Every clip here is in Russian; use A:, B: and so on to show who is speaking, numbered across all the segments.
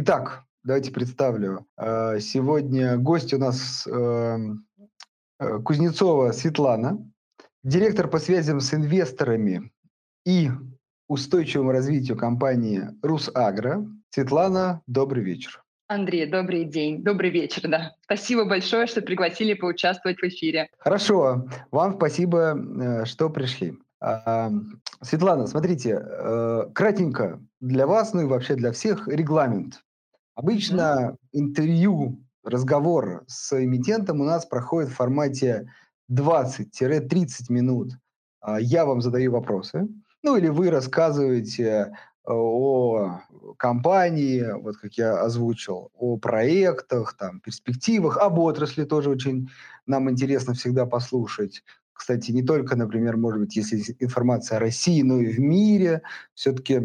A: Итак, давайте представлю. Э, сегодня гость у нас эм, э, Кузнецова Светлана, директор по связям с инвесторами и устойчивому развитию компании «Русагро». Светлана, добрый вечер.
B: Андрей, добрый день, добрый вечер, да. Спасибо большое, что пригласили поучаствовать в эфире.
A: Хорошо, вам спасибо, э, что пришли. А, Светлана, смотрите, кратенько для вас, ну и вообще для всех регламент. Обычно интервью, разговор с эмитентом у нас проходит в формате 20-30 минут. А, я вам задаю вопросы, ну или вы рассказываете о компании, вот как я озвучил, о проектах, там, перспективах, об отрасли тоже очень нам интересно всегда послушать. Кстати, не только, например, может быть, если информация о России, но и в мире. Все-таки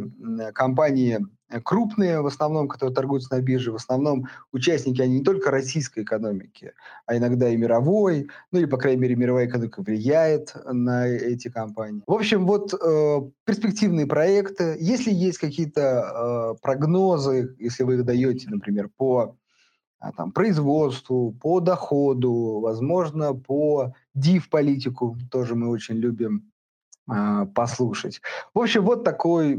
A: компании Э, крупные, в основном, которые торгуются на бирже, в основном участники, они не только российской экономики, а иногда и мировой, ну или, по крайней мере, мировая экономика влияет на эти компании. В общем, вот э, перспективные проекты. Если есть какие-то э, прогнозы, если вы их даете, например, по а, там, производству, по доходу, возможно, по див-политику, тоже мы очень любим э, послушать. В общем, вот такой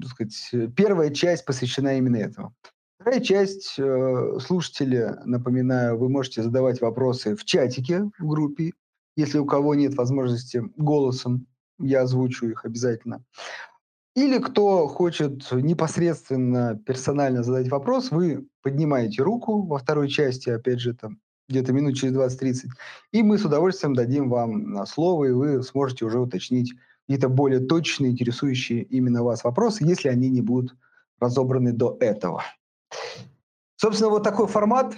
A: так сказать, первая часть посвящена именно этому. Вторая часть, э, слушатели, напоминаю, вы можете задавать вопросы в чатике в группе. Если у кого нет возможности голосом, я озвучу их обязательно. Или кто хочет непосредственно, персонально задать вопрос, вы поднимаете руку во второй части, опять же, там где-то минут через 20-30, и мы с удовольствием дадим вам слово, и вы сможете уже уточнить какие-то более точные, интересующие именно вас вопросы, если они не будут разобраны до этого. Собственно, вот такой формат,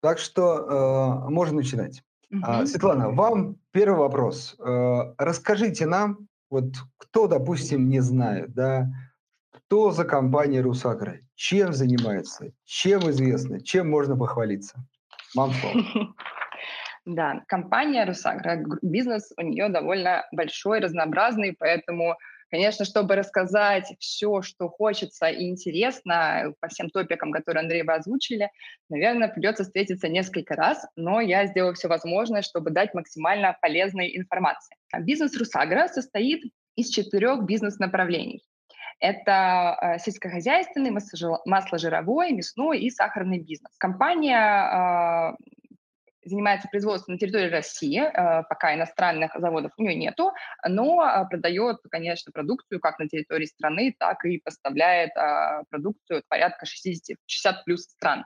A: так что э, можно начинать. Mm-hmm. Светлана, вам первый вопрос. Э, расскажите нам, вот кто, допустим, не знает, да, что за компания «Русагра», чем занимается, чем известна, чем можно похвалиться? Вам слово.
B: Да, компания «Русагра», бизнес у нее довольно большой, разнообразный, поэтому, конечно, чтобы рассказать все, что хочется и интересно по всем топикам, которые, Андрей, вы озвучили, наверное, придется встретиться несколько раз, но я сделаю все возможное, чтобы дать максимально полезной информации. Бизнес «Русагра» состоит из четырех бизнес-направлений. Это э, сельскохозяйственный, масложировой, мясной и сахарный бизнес. Компания а, занимается производством на территории России, э, пока иностранных заводов у нее нету, но э, продает, конечно, продукцию как на территории страны, так и поставляет э, продукцию порядка 60, 60 плюс стран.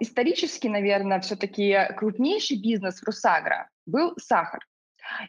B: Исторически, наверное, все-таки крупнейший бизнес Русагра был сахар.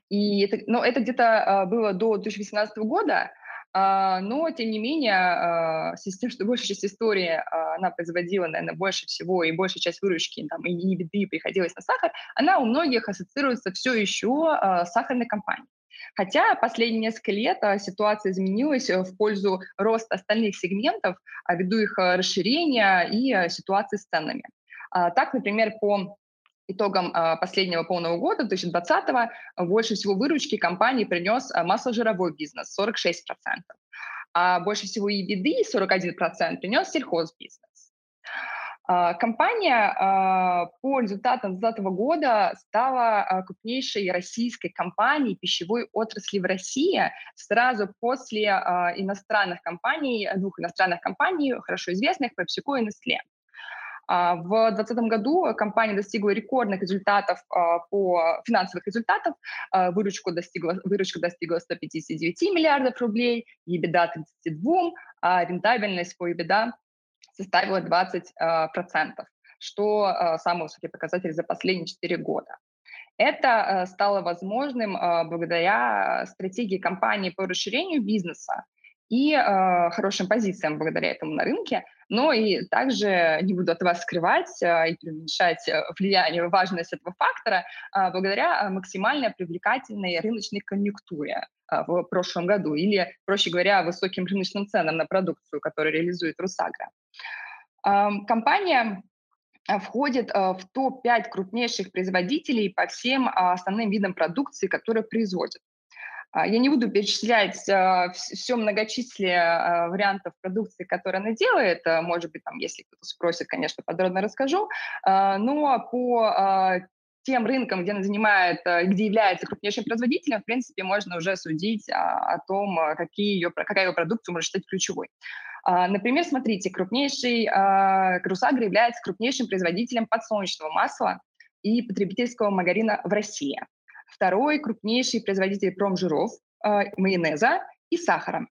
B: И это, но это где-то было до 2018 года, но, тем не менее, а, с тем, что большая часть истории а, она производила, наверное, больше всего, и большая часть выручки там, и еды приходилась на сахар, она у многих ассоциируется все еще с сахарной компанией. Хотя последние несколько лет ситуация изменилась э, в пользу роста остальных сегментов ввиду их расширения и ситуации с ценами. Так, например, по итогам а, последнего полного года, 2020, больше всего выручки компании принес а, масложировой бизнес, 46%. А больше всего EBITDA, 41%, принес сельхозбизнес. А, компания по результатам 2020 года стала крупнейшей российской компанией пищевой отрасли в России сразу после иностранных компаний, двух иностранных компаний, хорошо известных, PepsiCo и Nestle. А, в 2020 году компания достигла рекордных результатов а, по финансовых результатов. А, выручку достигла, выручка достигла 159 миллиардов рублей, EBITDA 32, а рентабельность по EBITDA составила 20%, что самый высокий показатель за последние 4 года. Это стало возможным благодаря стратегии компании по расширению бизнеса и хорошим позициям благодаря этому на рынке, но и также не буду от вас скрывать а, и преуменьшать э, влияние, важность этого фактора а, благодаря максимально привлекательной рыночной конъюнктуре а, в прошлом году или, проще говоря, высоким рыночным ценам на продукцию, которую реализует Русагра. Компания входит в топ-5 крупнейших производителей по всем основным видам продукции, которые производят. А, я не буду перечислять все многочислие вариантов продукции, которые она делает. Может быть, там, если кто-то спросит, конечно, подробно расскажу. Но по тем рынкам, где она занимает, где является крупнейшим производителем, в принципе, можно уже судить о, о том, какие ее, какая ее продукция может стать ключевой. Например, смотрите, крупнейший, Русагра является крупнейшим производителем подсолнечного масла и потребительского маргарина в России. Второй крупнейший производитель промжиров, майонеза и сахара.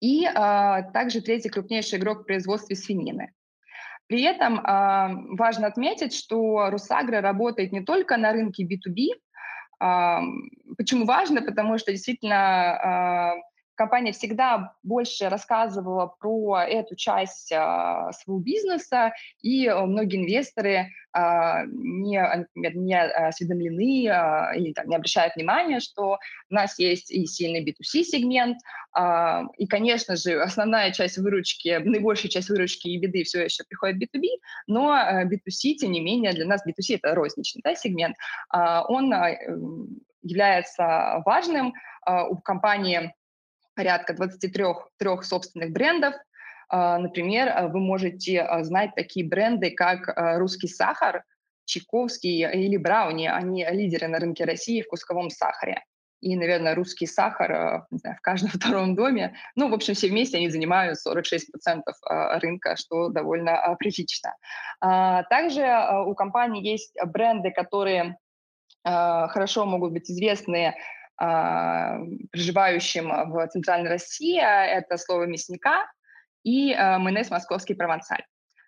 B: И также третий крупнейший игрок в производстве свинины. При этом э, важно отметить, что Русагра работает не только на рынке B2B. Э, почему важно? Потому что действительно э, компания всегда больше рассказывала про эту часть а, своего бизнеса, и а, многие инвесторы а, не, например, не осведомлены а, или там, не обращают внимания, что у нас есть и сильный B2C-сегмент, а, и, конечно же, основная часть выручки, наибольшая часть выручки и беды все еще приходит в B2B, но B2C, тем не менее, для нас B2C — это розничный да, сегмент, а, он а, является важным. А, у компании порядка 23 трех собственных брендов. А, например, а, вы можете а, знать такие бренды, как «Русский сахар», «Чайковский» или «Брауни». Они лидеры на рынке России в кусковом сахаре. И, наверное, русский сахар знаю, в каждом втором доме. Ну, в общем, все вместе они занимают 46% рынка, что довольно прилично. Также у компании есть бренды, которые хорошо могут быть известны проживающим в Центральной России. Это слово «мясника» и а, майонез «Московский провансаль».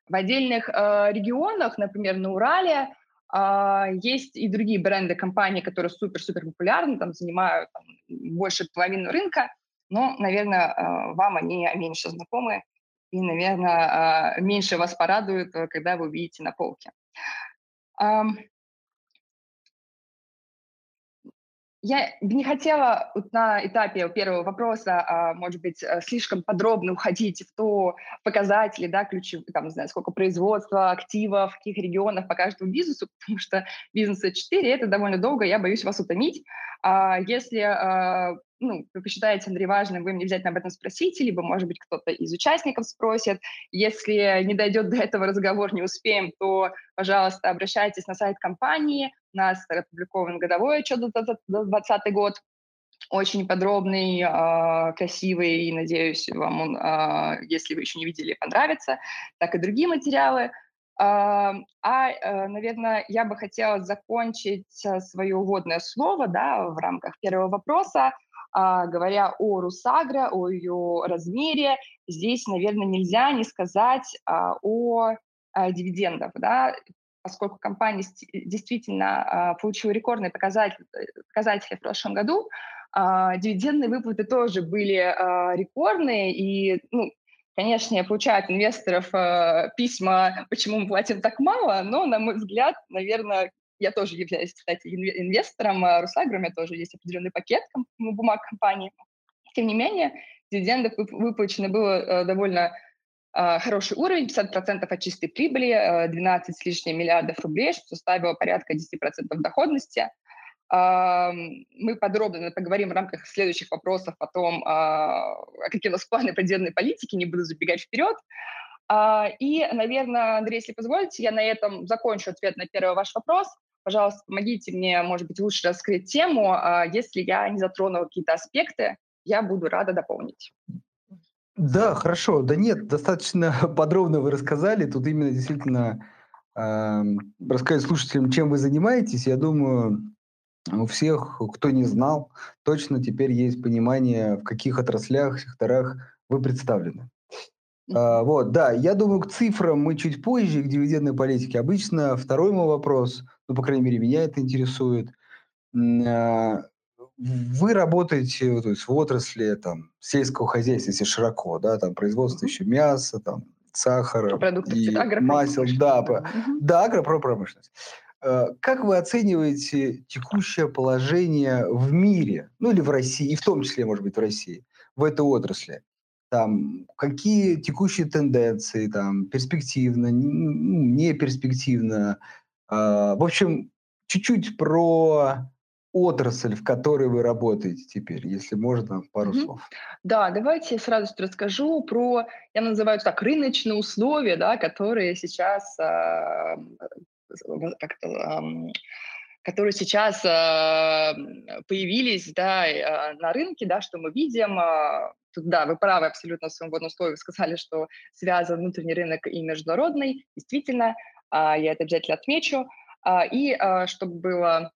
B: В отдельных а, регионах, например, на Урале, есть и другие бренды компании, которые супер-супер популярны, там занимают там, больше половины рынка, но, наверное, вам они меньше знакомы и, наверное, меньше вас порадуют, когда вы увидите на полке. Я не хотела вот на этапе первого вопроса, а, может быть, э, слишком подробно уходить в то показатели, да, ключи, там, не знаю, сколько производства, активов, в каких регионах по каждому бизнесу, потому что бизнеса 4 – это довольно долго, я боюсь вас утомить. А если а, ну, вы посчитаете, Андрей, важным, вы мне обязательно об этом спросите, либо, может быть, кто-то из участников спросит. Если не дойдет до этого разговор, не успеем, то, пожалуйста, обращайтесь на сайт компании. У нас опубликован годовой отчет за 2020 год. Очень подробный, а, красивый, и, надеюсь, вам он, а, если вы еще не видели, понравится, так и другие материалы. А, э, наверное, я бы хотела закончить э, свое уводное слово да, в рамках первого вопроса а, говоря о Русагра, о ее размере, здесь, наверное, нельзя не сказать а, о а, дивидендах, да, поскольку компания действительно получила рекордные показатели, показатели в прошлом году, дивидендные выплаты тоже были рекордные, и, ну, Конечно, я получаю от инвесторов письма, почему мы платим так мало, но, на мой взгляд, наверное, я тоже являюсь, кстати, инвестором а Русагры, у тоже есть определенный пакет бумаг компании. Тем не менее, дивидендов выплачено было э, довольно а, хороший уровень, 50% от чистой прибыли, 12 э, с лишним миллиардов рублей, что составило порядка 10% доходности. Мы подробно поговорим в рамках следующих вопросов о том, а, какие у нас планы по политике, не буду забегать вперед. И, наверное, Андрей, если позволите, я на этом закончу ответ на первый ваш вопрос – Пожалуйста, помогите мне, может быть, лучше раскрыть тему. А если я не затронула какие-то аспекты, я буду рада дополнить.
A: Да, хорошо. Да нет, достаточно подробно вы рассказали. Тут именно действительно э, рассказать слушателям, чем вы занимаетесь. Я думаю, у всех, кто не знал, точно теперь есть понимание, в каких отраслях, секторах вы представлены. А, вот, да, я думаю, к цифрам мы чуть позже, к дивидендной политике. Обычно второй мой вопрос, ну, по крайней мере, меня это интересует. А, вы работаете то есть, в отрасли там, сельского хозяйства, если широко, да, там производство еще мяса, там, сахара
B: Продуктов
A: и масел, да, по, да, агропромышленность. А, как вы оцениваете текущее положение в мире, ну или в России, и в том числе, может быть, в России, в этой отрасли? там, какие текущие тенденции, там, перспективно, не перспективно. Э, в общем, чуть-чуть про отрасль, в которой вы работаете теперь, если можно, пару mm-hmm. слов.
B: Да, давайте я сразу расскажу про, я называю так, рыночные условия, да, которые сейчас э, как-то э, которые сейчас э, появились да, э, на рынке, да, что мы видим. Э, тут, да, вы правы абсолютно в своем вводном слове, сказали, что связан внутренний рынок и международный. Действительно, э, я это обязательно отмечу. Э, и э, чтобы было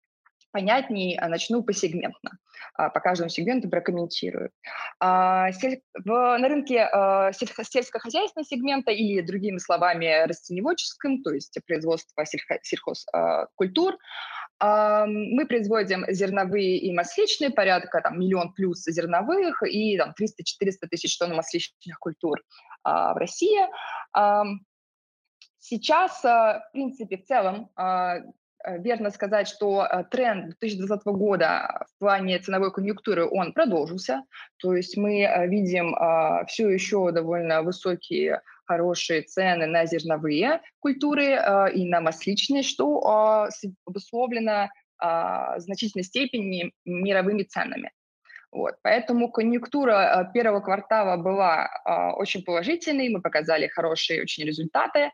B: понятней, начну посегментно. По каждому сегменту прокомментирую. На рынке сельскохозяйственного сегмента или, другими словами, растеневодческом, то есть производство сельхозкультур, мы производим зерновые и масличные, порядка там, миллион плюс зерновых и там, 300-400 тысяч тонн масличных культур в России. Сейчас, в принципе, в целом верно сказать, что э, тренд 2020 года в плане ценовой конъюнктуры, он продолжился. То есть мы э, видим все еще довольно высокие, хорошие цены на зерновые культуры и на масличные, что обусловлено в значительной степени мировыми ценами. Вот. Поэтому конъюнктура первого квартала была очень положительной, мы показали хорошие очень результаты.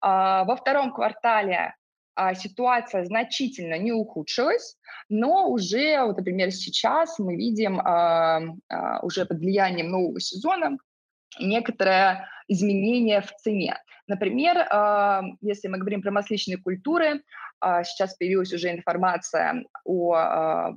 B: Во втором квартале а, ситуация значительно не ухудшилась, но уже, вот, например, сейчас мы видим а, а, уже под влиянием нового сезона некоторое изменение в цене. Например, если мы говорим про масличные культуры, сейчас появилась уже информация о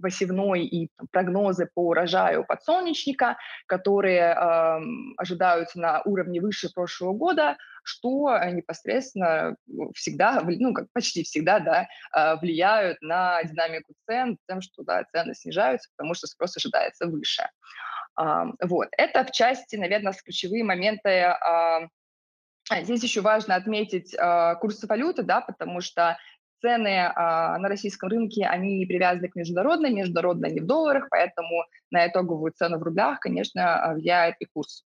B: посевной и прогнозы по урожаю подсолнечника, которые э, ожидаются на уровне выше прошлого года, что непосредственно всегда, ну, как почти всегда, да, э, влияют на динамику цен, тем, что да, цены снижаются, потому что спрос ожидается выше. Э, вот. Это в части, наверное, ключевые моменты э, Здесь еще важно отметить э, курсы валюты, да, потому что цены а, на российском рынке, они привязаны к международной, международной не в долларах, поэтому на итоговую цену в рублях, конечно, а, влияет и курс.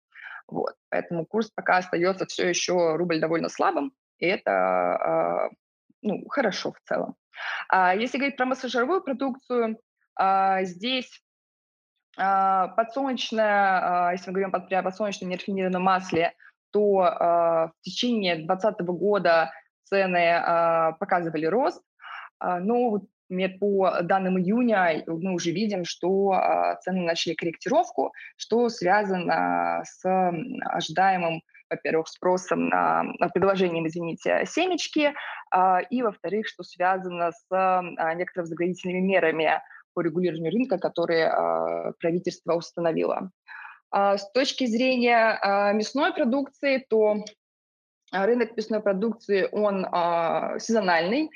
B: Вот. Поэтому курс пока остается все еще рубль довольно слабым, и это а, ну, хорошо в целом. А если говорить про массажировую продукцию, здесь подсолнечное, если мы говорим про подсолнечном нерафинированном масле, то в течение 2020 года цены а, показывали рост, а, но по данным июня мы уже видим, что а, цены начали корректировку, что связано с ожидаемым во-первых, спросом на, предложением, извините, семечки, и, во-вторых, что связано с некоторыми заградительными мерами по регулированию рынка, которые правительство установило. С точки зрения мясной продукции, то рынок мясной продукции, он а, сезональный,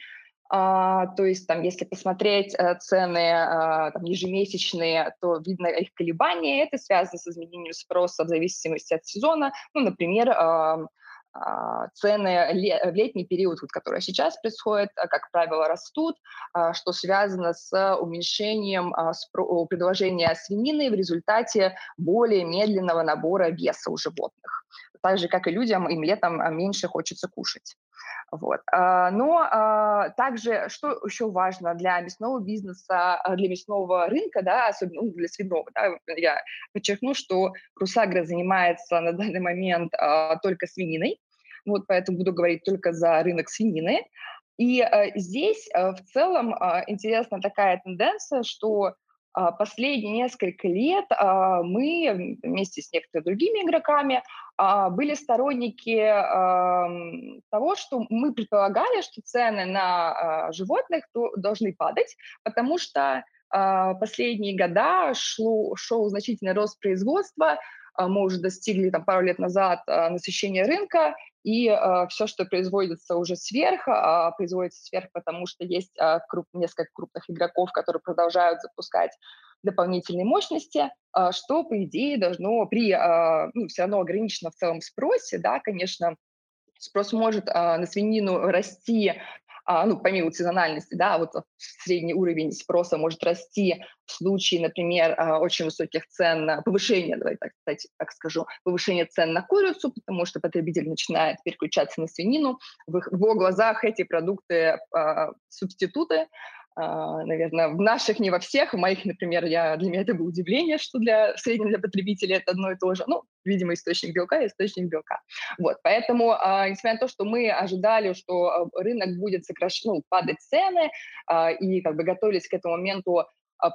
B: а, то есть там, если посмотреть а, цены а, там, ежемесячные, то видно их колебания. Это связано с изменением спроса в зависимости от сезона. Ну, например, а, а, цены в летний период, вот, который сейчас происходит, а, как правило, растут, а, что связано с уменьшением предложения свинины в результате более медленного набора веса у животных. Так же, как и людям, им летом меньше хочется кушать. Вот. Но также, что еще важно для мясного бизнеса, для мясного рынка, да, особенно ну, для свиного, да, я подчеркну, что Русагра занимается на данный момент только свининой, вот поэтому буду говорить только за рынок свинины. И здесь в целом интересна такая тенденция, что последние несколько лет э, мы вместе с некоторыми другими игроками э, были сторонники того, что мы предполагали, что цены на животных должны падать, потому что последние года шло, шел значительный рост производства, мы уже достигли там, пару лет назад насыщения рынка, и э, все, что производится уже сверх, э, производится сверх, потому что есть э, круп, несколько крупных игроков, которые продолжают запускать дополнительные мощности, э, что, по идее, должно при э, ну, все равно ограниченном в целом спросе, да, конечно, спрос может э, на свинину расти а, ну, помимо сезональности, да, вот средний уровень спроса может расти в случае, например, а, очень высоких цен, повышения, давай так, кстати, так скажу, повышения цен на курицу, потому что потребитель начинает переключаться на свинину. В, его глазах эти продукты а, субституты, а, наверное, в наших не во всех, в моих, например, я, для меня это было удивление, что для среднего для потребителя это одно и то же. Ну, видимо, источник белка и источник белка. Вот, поэтому, э, несмотря на то, что мы ожидали, что рынок будет сокращен, ну, падать цены, э, и как бы готовились к этому моменту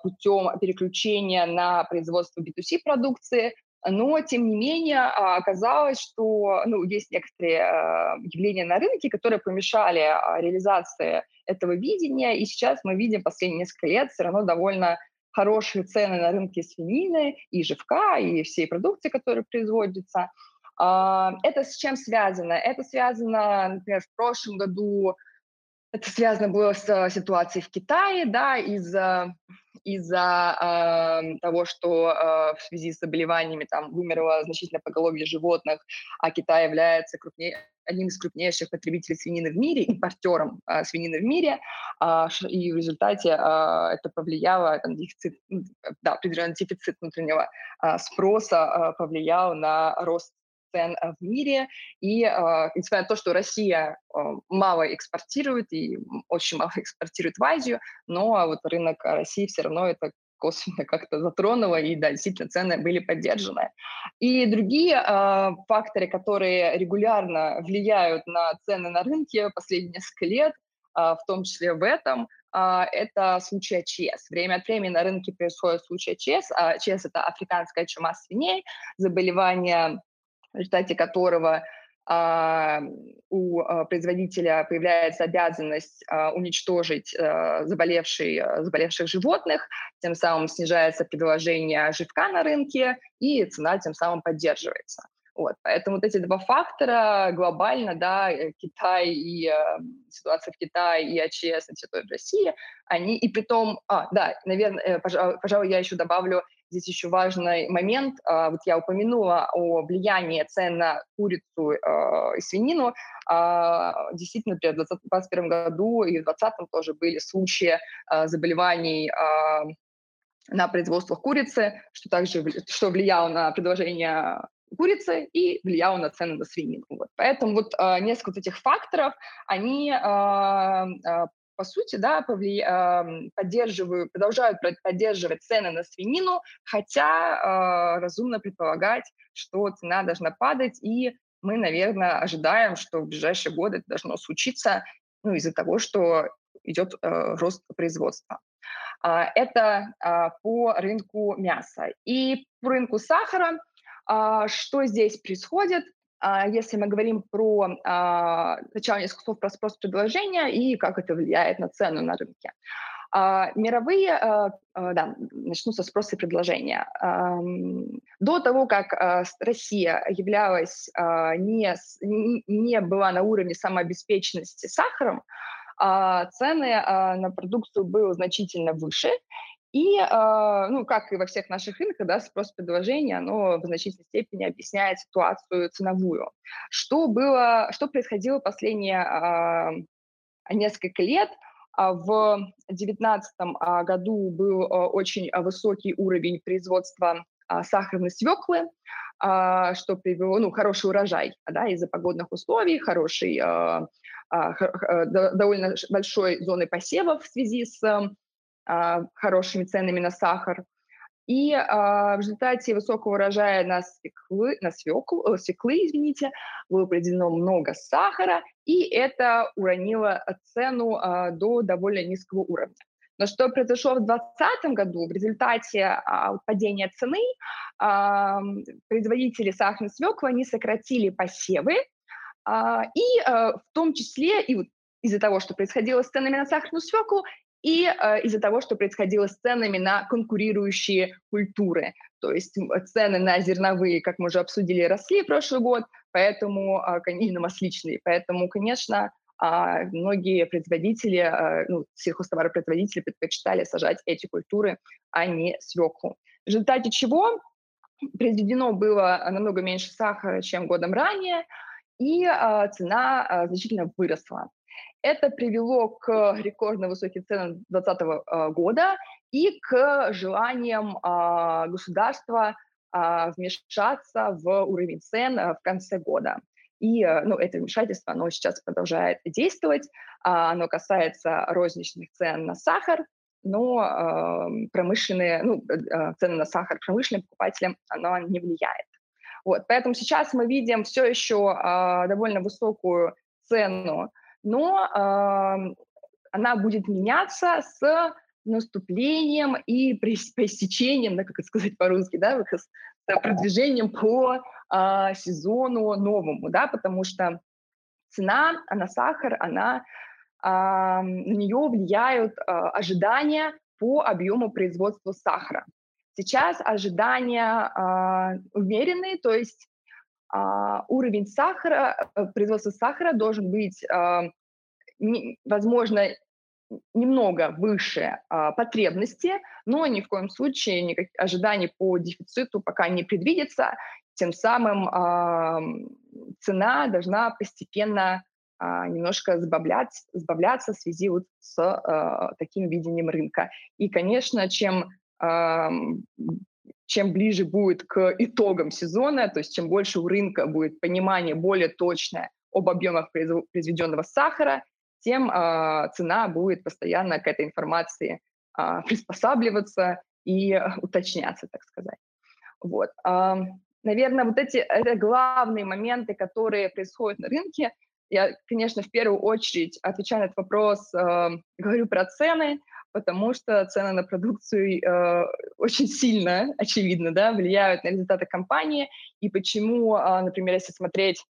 B: путем переключения на производство B2C продукции, но, тем не менее, оказалось, что ну, есть некоторые явления на рынке, которые помешали реализации этого видения, и сейчас мы видим последние несколько лет все равно довольно хорошие цены на рынке свинины и живка, и всей продукции, которая производится. А, это с чем связано? Это связано, например, в прошлом году это связано было с ситуацией в Китае, да, из-за из-за э, того, что э, в связи с заболеваниями там вымерло значительное поголовье животных, а Китай является крупнее, одним из крупнейших потребителей свинины в мире, импортером э, свинины в мире, э, и в результате э, это повлияло, там, дефицит, да, определенный дефицит внутреннего э, спроса э, повлиял на рост цен э, в мире. И э, несмотря на то, что Россия э, мало экспортирует и очень мало экспортирует в Азию, но вот рынок России все равно это косвенно как-то затронуло, и да, действительно цены были поддержаны. И другие э, факторы, которые регулярно влияют на цены на рынке последние несколько лет, э, в том числе в этом, Uh, это случай АЧС. Время от времени на рынке происходит случай АЧС. А АЧС – это африканская чума свиней, заболевание в результате которого а, у а, производителя появляется обязанность а, уничтожить заболевший, заболевших животных, тем самым снижается предложение живка на рынке, и цена тем самым поддерживается. Вот, поэтому вот эти два фактора глобально, да, э, Китай и э, ситуация в Китае и АЧС на территории России, они и при том, а, да, наверное, э, пожалуй, я еще добавлю Здесь еще важный момент. А, вот я упомянула о влиянии цен на курицу а, и свинину. А, действительно, в 2021 году и в 2020 тоже были случаи заболеваний на производствах курицы, что также что влияло на предложение курицы и влияло на цены на свинину. Вот. Поэтому вот э, несколько этих факторов, они э, по сути, да, повлия... поддерживают, продолжают поддерживать цены на свинину, хотя э, разумно предполагать, что цена должна падать, и мы, наверное, ожидаем, что в ближайшие годы это должно случиться ну, из-за того, что идет э, рост производства. Э, это э, по рынку мяса. И по рынку сахара, что здесь происходит? А, если мы говорим про а, сначала несколько слов про спрос предложения и как это влияет на цену на рынке. А, мировые, да, начну со спроса и предложения. До того, как Россия являлась, не, не была на уровне самообеспеченности сахаром, цены на продукцию были значительно выше, и, э, ну, как и во всех наших рынках, да, спрос-предложение, оно в значительной степени объясняет ситуацию ценовую. Что было, что происходило последние э, несколько лет? В 2019 году был очень высокий уровень производства сахарной свеклы, что привело, ну, хороший урожай, да, из-за погодных условий, хороший, довольно большой зоны посева в связи с а, хорошими ценами на сахар. И а, в результате высокого урожая на, свеклы, на свеклу, э, свеклы извините, было произведено много сахара, и это уронило цену а, до довольно низкого уровня. Но что произошло в 2020 году, в результате а, падения цены а, производители сахарной свеклы они сократили посевы, а, и а, в том числе и из-за того, что происходило с ценами на сахарную свеклу, и э, из-за того, что происходило с ценами на конкурирующие культуры. То есть цены на зерновые, как мы уже обсудили, росли прошлый год, поэтому э, и на масличные. Поэтому, конечно, э, многие производители, э, ну, сельхозтоваропроизводители предпочитали сажать эти культуры, а не свеклу. В результате чего произведено было намного меньше сахара, чем годом ранее, и э, цена э, значительно выросла. Это привело к рекордно высоким ценам 2020 а, года и к желаниям а, государства а, вмешаться в уровень цен в конце года. И ну, это вмешательство, оно сейчас продолжает действовать. Оно касается розничных цен на сахар, но промышленные, ну, э, цены на сахар промышленным покупателям оно не влияет. Вот, поэтому сейчас мы видим все еще довольно высокую цену, но э, она будет меняться с наступлением и пресечением, да, как это сказать по-русски, да, с продвижением по э, сезону новому, да, потому что цена на сахар, она на нее влияют а, ожидания по объему производства сахара. Сейчас ожидания а, умеренные, то есть а, уровень сахара, э, производства сахара должен быть, возможно, немного выше потребности, но ни в коем случае никаких ожиданий по дефициту пока не предвидится. Тем самым цена должна постепенно а, немножко сбавлять, сбавляться в связи вот с э, таким видением рынка. И, конечно, чем, чем ближе будет к итогам сезона, то есть чем больше у рынка будет понимание более точное об объемах произведенного сахара, тем э, цена будет постоянно к этой информации э, приспосабливаться и уточняться, так сказать. Вот. Э, наверное, вот эти это главные моменты, которые происходят на рынке, я, конечно, в первую очередь, отвечая на этот вопрос, э, говорю про цены, потому что цены на продукцию э, очень сильно, очевидно, да, влияют на результаты компании. И почему, э, например, если смотреть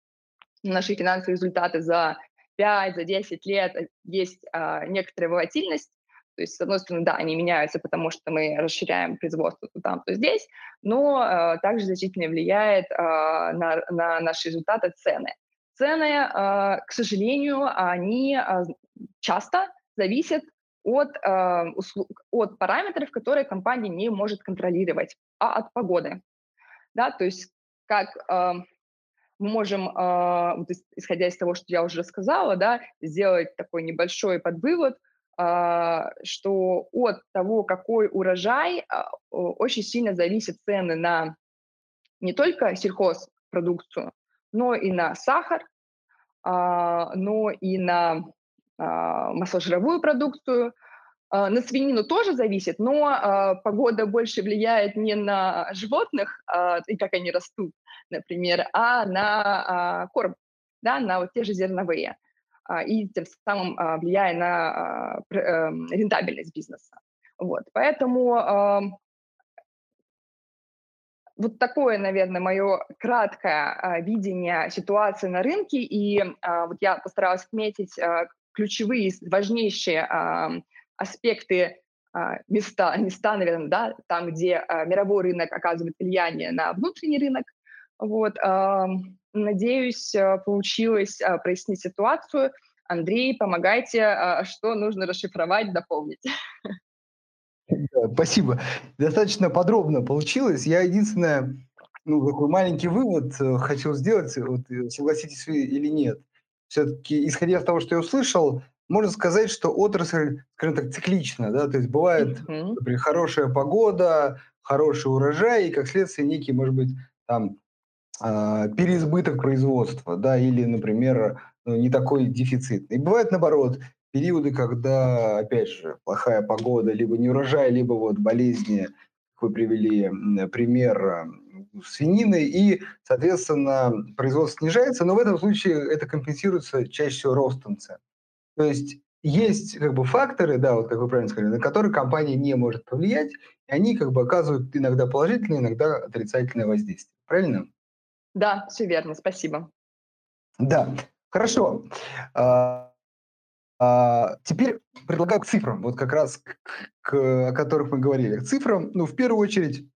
B: наши финансовые результаты за 5, за 10 лет, э, есть э, некоторая волатильность, то есть, с одной стороны, да, они меняются, потому что мы расширяем производство то там, то здесь, но э, также значительно влияет э, на, на наши результаты цены. Цены, а, к сожалению, они а, часто зависят от, а, от параметров, которые компания не может контролировать, а от погоды. Да, то есть как мы можем, исходя из того, что я уже рассказала, да, сделать такой небольшой подвывод, что от того, какой урожай, очень сильно зависят цены на не только сельхозпродукцию, но и на сахар, а, но и на масложировую продукцию. А, на свинину тоже зависит, но погода больше влияет не на животных и как они растут, например, а на корм, да, на вот те же зерновые и тем самым влияя на эм, рентабельность бизнеса. Вот. Поэтому вот такое, наверное, мое краткое а, видение ситуации на рынке. И а, вот я постаралась отметить а, ключевые, важнейшие аспекты а, места, места, наверное, да, там, где а, мировой рынок оказывает влияние на внутренний рынок. Вот, надеюсь, а, получилось а, прояснить ситуацию. Андрей, помогайте, что нужно расшифровать, дополнить.
A: Спасибо. Достаточно подробно получилось. Я единственное, ну, такой маленький вывод э, хотел сделать, вот, э, согласитесь вы или нет. Все-таки, исходя из того, что я услышал, можно сказать, что отрасль, скажем так, циклична, да, то есть бывает, mm-hmm. например, хорошая погода, хороший урожай, и как следствие некий, может быть, там э, переизбыток производства, да, или, например, ну, не такой дефицит. И бывает наоборот, периоды, когда, опять же, плохая погода, либо не урожай, либо вот болезни, как вы привели пример свинины, и, соответственно, производство снижается, но в этом случае это компенсируется чаще всего ростом цен. То есть есть как бы факторы, да, вот как вы правильно сказали, на которые компания не может повлиять, и они как бы оказывают иногда положительное, иногда отрицательное воздействие. Правильно?
B: Да, все верно, спасибо.
A: Да, хорошо. А, а, теперь предлагаю к цифрам, вот как раз к, к, о которых мы говорили. К цифрам, ну, в первую очередь,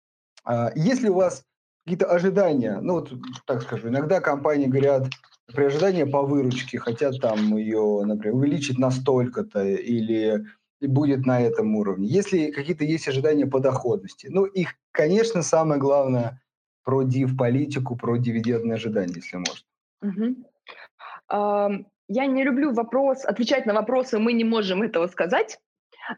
A: а, если у вас какие-то ожидания, ну, вот так скажу, иногда компании говорят, при ожидании по выручке хотят там ее, например, увеличить на столько-то или будет на этом уровне. Если какие-то есть ожидания по доходности, ну, их, конечно, самое главное про див-политику, про дивидендные ожидания, если можно.
B: Угу. Я не люблю вопрос, отвечать на вопросы, мы не можем этого сказать.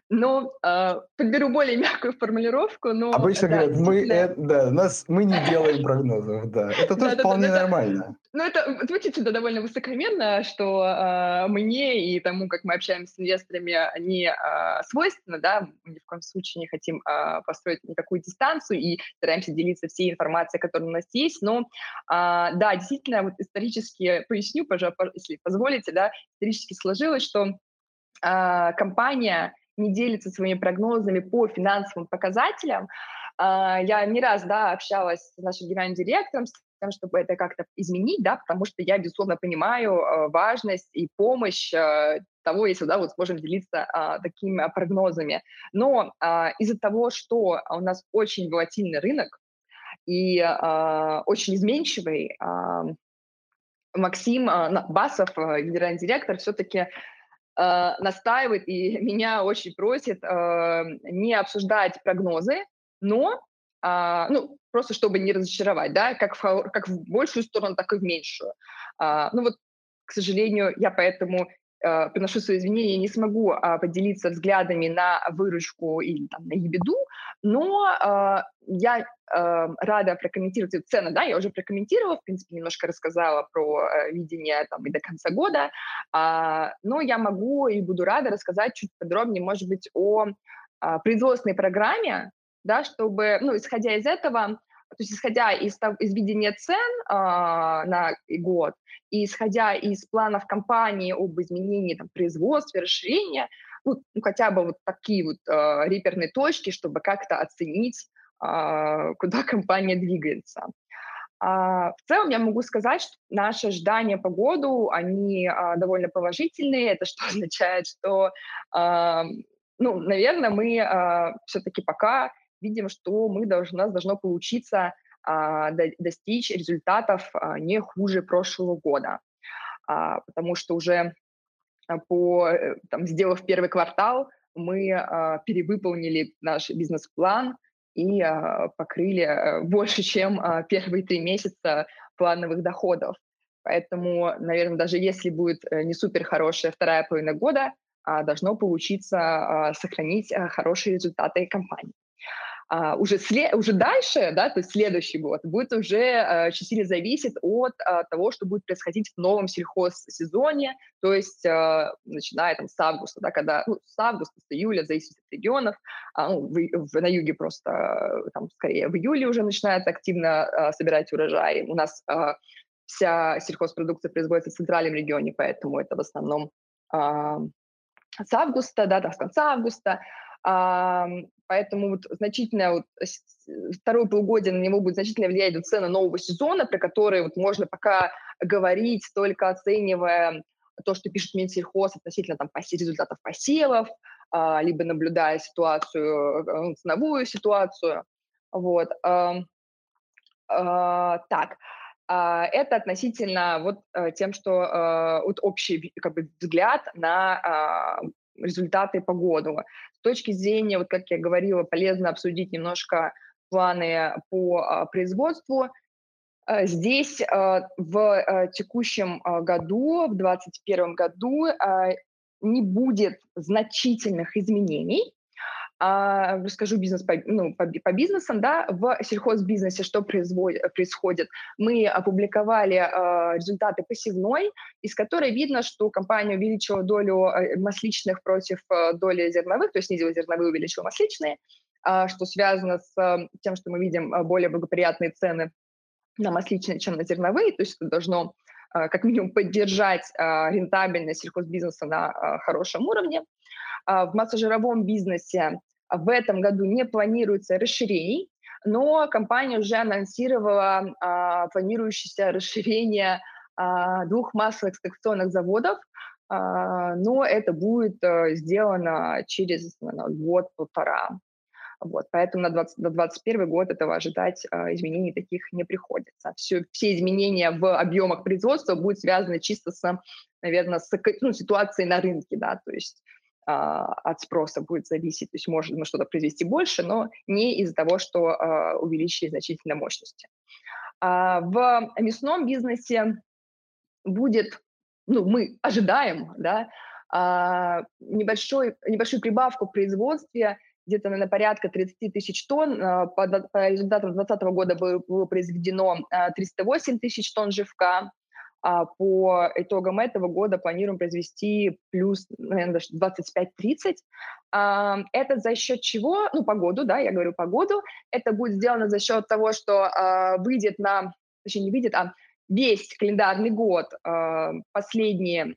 B: Но э, подберу более мягкую формулировку. Но,
A: Обычно да, говорят, мы, э, да, нас, мы не делаем прогнозов, да. Это тоже вполне нормально.
B: Ну, это звучит всегда довольно высокомерно, что э, мне и тому, как мы общаемся с инвесторами, не э, свойственно, да, мы ни в коем случае не хотим э, построить никакую дистанцию и стараемся делиться всей информацией, которая у нас есть, но, э, да, действительно, вот исторически, поясню, пожалуйста, если позволите, да, исторически сложилось, что э, компания не делится своими прогнозами по финансовым показателям. А, я не раз да, общалась с нашим генеральным директором, с тем, чтобы это как-то изменить, да, потому что я, безусловно, понимаю а, важность и помощь а, того, если да, вот сможем делиться а, такими прогнозами. Но а, из-за того, что у нас очень волатильный рынок и а, очень изменчивый, а, Максим Басов, генеральный директор, все-таки э, настаивает и меня очень просит э, не обсуждать прогнозы, но э, ну, просто чтобы не разочаровать, да, как в, как в большую сторону, так и в меньшую. Э, ну вот, к сожалению, я поэтому приношу свои извинения, не смогу э, поделиться взглядами на выручку или там, на ебеду, но э, я э, рада прокомментировать цены, да, я уже прокомментировала, в принципе, немножко рассказала про э, видение там и до конца года, э, но я могу и буду рада рассказать чуть подробнее, может быть, о э, производственной программе, да, чтобы, ну, исходя из этого, то есть исходя из, из видения цен э, на год и исходя из планов компании об изменении там, производства, расширения, ну, ну, хотя бы вот такие вот э, реперные точки, чтобы как-то оценить, э, куда компания двигается. А, в целом я могу сказать, что наши ожидания по году, они а, довольно положительные. Это что означает, что, а, ну, наверное, мы все-таки пока видим, что мы должны, у нас должно получиться а, достичь результатов а, не хуже прошлого года, а, потому что уже по, э, там, сделав первый квартал, мы перевыполнили наш бизнес-план и покрыли а, больше, чем первые три месяца плановых доходов. Поэтому, наверное, даже если будет э, не супер хорошая вторая половина года, должно получиться сохранить хорошие результаты компании а, уже, след, уже дальше, да, то есть следующий год, будет уже а, сильно зависеть от а, того, что будет происходить в новом сельхозсезоне, то есть а, начиная там с августа, да, когда, ну, с августа, с июля, зависит от регионов, а, ну, в, в, на юге просто, там, скорее, в июле уже начинают активно а, собирать урожай. У нас а, вся сельхозпродукция производится в центральном регионе, поэтому это в основном а, с августа, да, да, с конца августа, Поэтому вот значительно вот второе полугодие на него будет значительно влиять вот цена нового сезона, про который вот можно пока говорить, только оценивая то, что пишет Минсельхоз относительно там, результатов посевов, а, либо наблюдая ситуацию, э, ценовую ситуацию. Вот. А, так, а, это относительно вот э, тем, что вот общий как бы, взгляд на результаты по году. Точки зрения, вот как я говорила, полезно обсудить немножко планы по а, производству. А, здесь а, в а, текущем году, в 2021 году, не будет значительных изменений а, расскажу бизнес по, ну, по, по бизнесам, да, в сельхозбизнесе что происходит. Мы опубликовали а, результаты посевной, из которой видно, что компания увеличила долю а, масличных против а, доли зерновых, то есть снизила зерновые, увеличила масличные, а, что связано с а, тем, что мы видим а, более благоприятные цены на масличные, чем на зерновые, то есть это должно как минимум поддержать рентабельность сельхозбизнеса на хорошем уровне. В массожировом бизнесе в этом году не планируется расширений, но компания уже анонсировала а, планирующееся расширение а, двух массовых экстракционных заводов, а, но это будет а, сделано через год-полтора. Вот, поэтому на 2021 год этого ожидать а, изменений таких не приходится. Все, все изменения в объемах производства будут связаны чисто с, наверное, с ну, ситуацией на рынке, да, то есть а, от спроса будет зависеть. То есть можно мы что-то произвести больше, но не из-за того, что а, увеличили значительно мощности. А, в мясном бизнесе будет, ну, мы ожидаем, да, а, небольшой, небольшую прибавку в производстве, где-то на порядка 30 тысяч тонн. А, по, результатам 2020 года было произведено 308 тысяч тонн живка. А по итогам этого года планируем произвести плюс, наверное, 25-30. А, это за счет чего? Ну, погоду, да, я говорю погоду. Это будет сделано за счет того, что а, выйдет на, точнее, не выйдет, а весь календарный год последние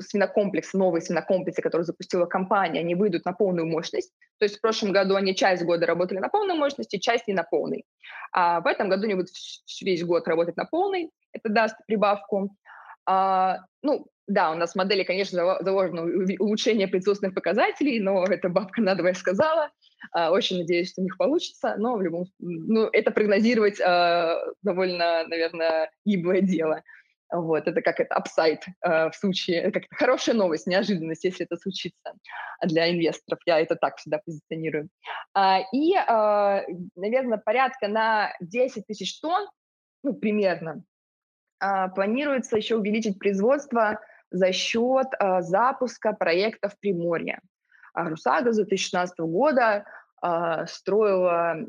B: свинокомплексы, новые свинокомплексы, которые запустила компания, они выйдут на полную мощность. То есть в прошлом году они часть года работали на полной мощности, часть не на полной. А в этом году они будут весь год работать на полной. Это даст прибавку. А, ну, да, у нас в модели, конечно, заложено улучшение производственных показателей, но это бабка надвое сказала. А, очень надеюсь, что у них получится, но в любом ну, это прогнозировать а, довольно, наверное, гиблое дело. Вот, это как это апсайд э, в случае, как хорошая новость, неожиданность, если это случится для инвесторов. Я это так всегда позиционирую. А, и, э, наверное, порядка на 10 тысяч тонн, ну, примерно, планируется еще увеличить производство за счет э, запуска проектов Приморья. Русага с 2016 года строила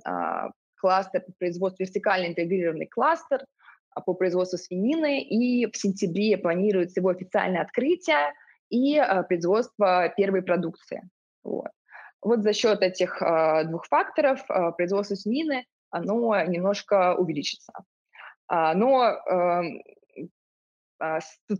B: кластер производства, вертикально интегрированный кластер – а, по производству свинины, и в сентябре планируется его официальное открытие и а, производство первой продукции. Вот. Вот за счет этих двух факторов производство свинины оно немножко увеличится. А, но э, тут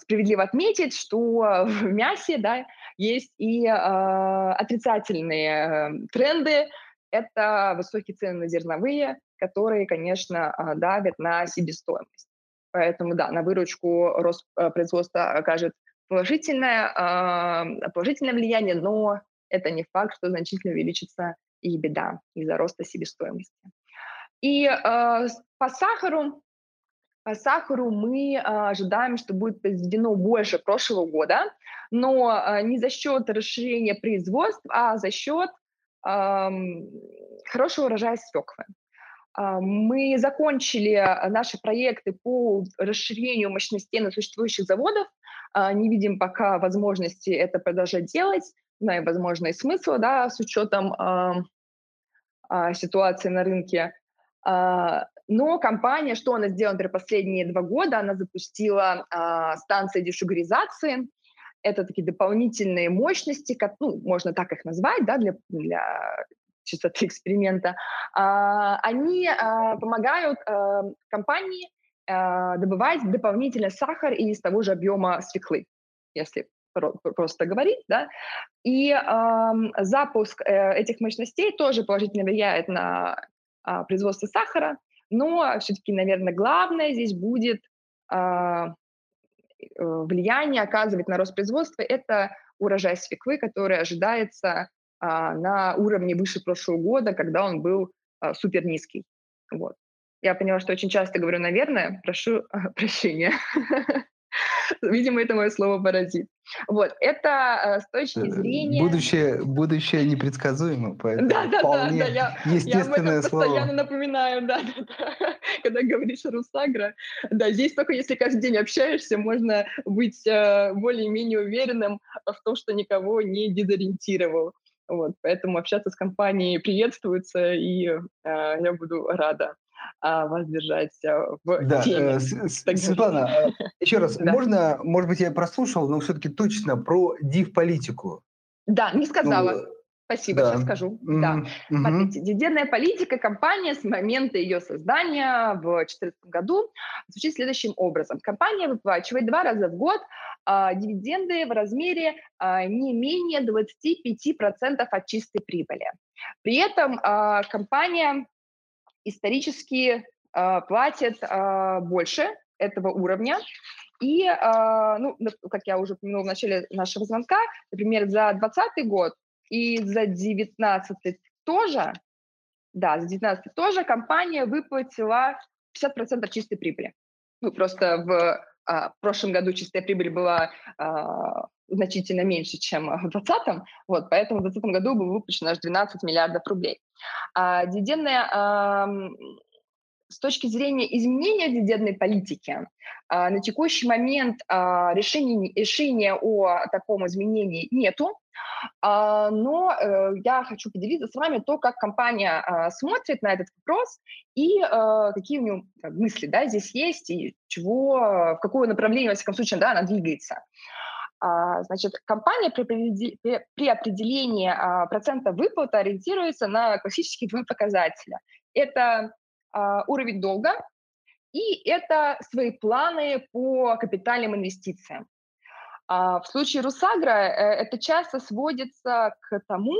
B: справедливо отметить, что в мясе да, есть и отрицательные тренды. Это высокие цены на зерновые, которые, конечно, а, давят на себестоимость. Поэтому, да, на выручку э, производства окажет положительное, а, положительное влияние, но это не факт, что значительно увеличится и беда из-за роста себестоимости. И э, по сахару, по сахару мы э, ожидаем, что будет произведено больше прошлого года, но э, не за счет расширения производств, а за счет э, хорошего урожая свеклы. А, мы закончили наши проекты по расширению мощностей на существующих заводах. А, не видим пока возможности это продолжать делать, но и, возможно, и смысла, да, с учетом ситуации на рынке. Но компания, что она сделала, например, последние два года, она запустила станции дешугаризации. Это такие дополнительные мощности, как, ну, можно так их назвать, да, для, для чистоты эксперимента, а, они а, помогают а, компании добывать дополнительный сахар из того же объема свеклы, если просто говорить, да, и э, запуск э, этих мощностей тоже положительно влияет на э, производство сахара, но все-таки, наверное, главное здесь будет э, влияние оказывать на рост производства – это урожай свеклы, который ожидается а, на уровне выше прошлого года, когда он был а, супер низкий. Вот. Я поняла, что очень часто говорю «наверное», прошу прощения. Видимо, это мое слово паразит. Вот, это э, с точки э, зрения...
A: Будущее, будущее непредсказуемо, поэтому да, да, вполне да, да, я, естественное я слово.
B: постоянно напоминаю, да, да, да, когда говоришь Русагра. Да, здесь только если каждый день общаешься, можно быть э, более-менее уверенным в том, что никого не дезориентировал. Вот, поэтому общаться с компанией приветствуется, и э, я буду рада а, вас держать э, в да, теме. Э,
A: Светлана, э, еще раз, да. можно, может быть, я прослушал, но все-таки точно про див-политику.
B: Да, не сказала. Ну, Спасибо, да. сейчас скажу. Mm-hmm. Да. Смотрите, дивидендная политика компании с момента ее создания в 2014 году звучит следующим образом. Компания выплачивает два раза в год а, дивиденды в размере а, не менее 25% от чистой прибыли. При этом а, компания исторически а, платит а, больше этого уровня, и, э, ну, как я уже упомянула в начале нашего звонка, например, за 2020 год и за 19 тоже, да, за 19 тоже компания выплатила 50% чистой прибыли. Ну, просто в в прошлом году чистая прибыль была значительно меньше, чем в 2020, вот, поэтому в 2020 году было выплачено аж 12 миллиардов рублей. А дивидендная с точки зрения изменения дивидендной политики, а, на текущий момент а, решения, решения о таком изменении нету, а, но э, я хочу поделиться с вами то, как компания смотрит на этот вопрос и какие у нее мысли да, здесь есть, и чего, в какое направление, во всяком случае, да, она двигается. Значит, компания при определении процента выплаты ориентируется на классические два показателя. Это уровень долга и это свои планы по капитальным инвестициям. А в случае Русагра э, это часто сводится к тому,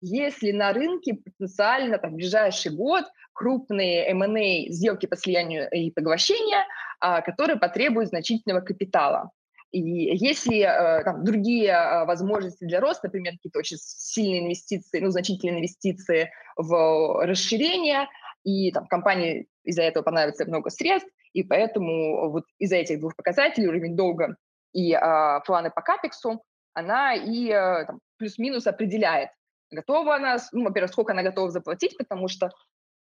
B: если на рынке потенциально там, в ближайший год крупные M&A сделки по слиянию и поглощения, а, которые потребуют значительного капитала. И если э, там, другие э, возможности для роста, например, какие-то очень сильные инвестиции, ну, значительные инвестиции в расширение, и там компании из-за этого понадобится много средств, и поэтому вот из-за этих двух показателей, уровень долга и а, планы по капексу, она и там, плюс-минус определяет, готова она, ну, во-первых, сколько она готова заплатить, потому что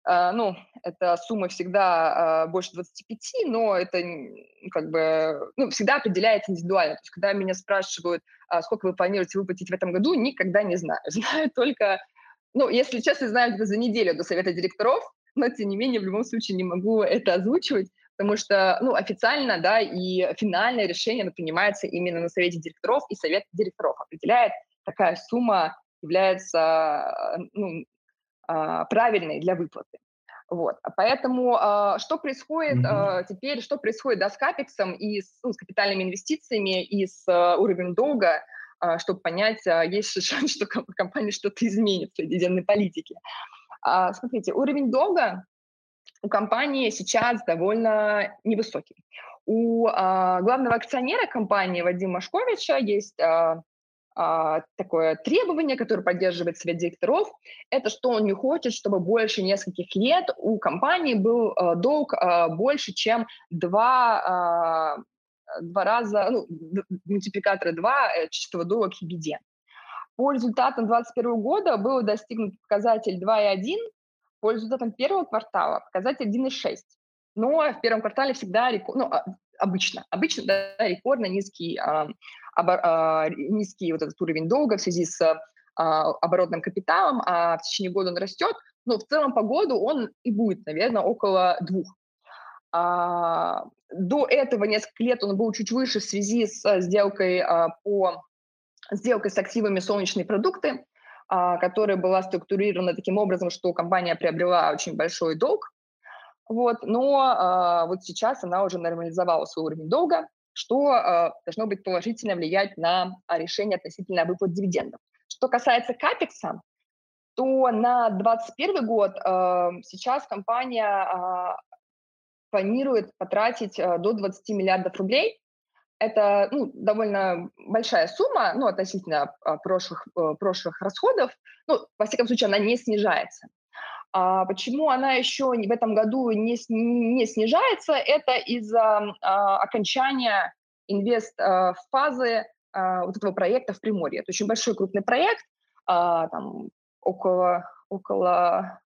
B: ну, эта сумма всегда uh, больше 25, но это как бы, ну, всегда определяется индивидуально. То есть, когда меня спрашивают, uh, сколько вы планируете выплатить в этом году, никогда не знаю. Знаю только, ну, если честно, знаю это за неделю до совета директоров, но тем не менее в любом случае не могу это озвучивать, потому что, ну, официально, да, и финальное решение принимается именно на совете директоров, и совет директоров определяет, какая сумма является, ну, а, правильной для выплаты. Вот, поэтому э, что происходит э, теперь, что происходит да, с капексом и с, ну, с капитальными инвестициями и с э, уровнем долга, э, чтобы понять, э, есть ли шанс, что компания что-то изменит в дивидендной политике. А, смотрите, уровень долга у компании сейчас довольно невысокий. У а, главного акционера компании Вадима Машковича есть а, а, такое требование, которое поддерживает совет директоров, это что он не хочет, чтобы больше нескольких лет у компании был а, долг а, больше, чем два, а, два раза, ну, мультипликатора 2 э, чистого долга к EBITDA. По результатам 2021 года был достигнут показатель 2,1, по результатам первого квартала показатель 1,6. Но в первом квартале всегда, ну, а, обычно, обычно да, рекордно низкий, а, а, низкий вот этот уровень долга в связи с а, оборотным капиталом, а в течение года он растет, но в целом по году он и будет, наверное, около двух. А, до этого несколько лет он был чуть выше в связи с сделкой а, по сделкой с активами солнечные продукты, а, которая была структурирована таким образом, что компания приобрела очень большой долг, вот, но а, вот сейчас она уже нормализовала свой уровень долга, что а, должно быть положительно влиять на решение относительно выплат дивидендов. Что касается капекса, то на 2021 год сейчас компания планирует потратить до 20 миллиардов рублей это ну, довольно большая сумма, ну, относительно а, прошлых, э, прошлых расходов. Ну, во всяком случае, она не снижается. А почему она еще в этом году не, не снижается? Это из-за а, окончания инвест-фазы а, вот этого проекта в Приморье. Это очень большой крупный проект, а, там около, около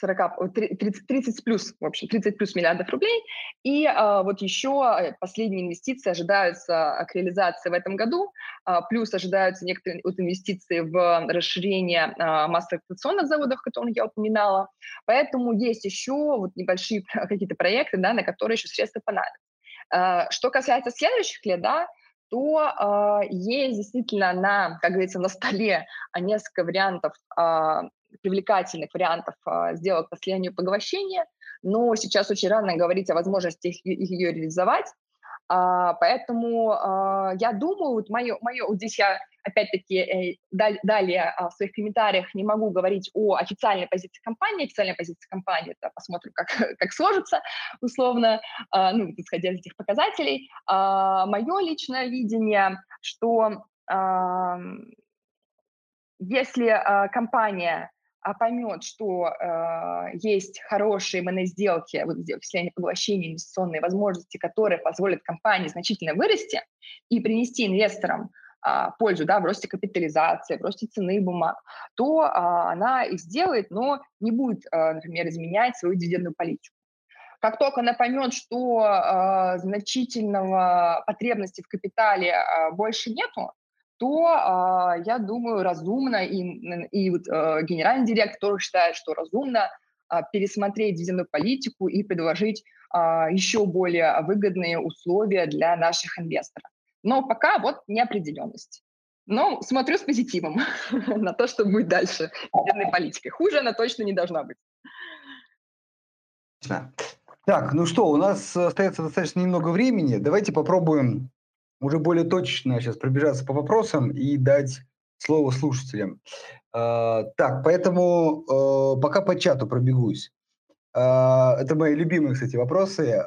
B: 40, 30, 30 плюс, в общем, 30 плюс миллиардов рублей. И а, вот еще э, последние инвестиции ожидаются к реализации в этом году, а, плюс ожидаются некоторые вот, инвестиции в расширение а, массово заводов, которые я упоминала. Поэтому есть еще вот небольшие какие-то проекты, да, на которые еще средства понадобятся. А, что касается следующих лет, да, то э, есть действительно на, как говорится, на столе несколько вариантов э, привлекательных вариантов а, сделок по слиянию поглощения, но сейчас очень рано говорить о возможности их, ее реализовать. А, поэтому а, я думаю, вот мое, мое, вот здесь я опять-таки э, далее в своих комментариях не могу говорить о официальной позиции компании. Официальная позиция компании, это посмотрим, как, как сложится, условно, ну, исходя из этих показателей. Мое личное видение, что если компания поймет, что э, есть хорошие M&A-сделки, вот слияния поглощения, инвестиционные возможности, которые позволят компании значительно вырасти и принести инвесторам а, пользу да, в росте капитализации, в росте цены бумаг, то а, она их сделает, но не будет, а, например, изменять свою дивидендную политику. Как только она поймет, что э, значительного потребности в капитале э, больше нету, то, э, я думаю, разумно, и, и вот, э, генеральный директор тоже считает, что разумно э, пересмотреть дивидендную политику и предложить э, еще более выгодные условия для наших инвесторов. Но пока вот неопределенность. Но смотрю с позитивом на то, что будет дальше с политикой. Хуже она точно не должна быть.
A: Так, ну что, у нас остается достаточно немного времени. Давайте попробуем уже более точно сейчас пробежаться по вопросам и дать слово слушателям. Uh, так, поэтому uh, пока по чату пробегусь. Uh, это мои любимые, кстати, вопросы.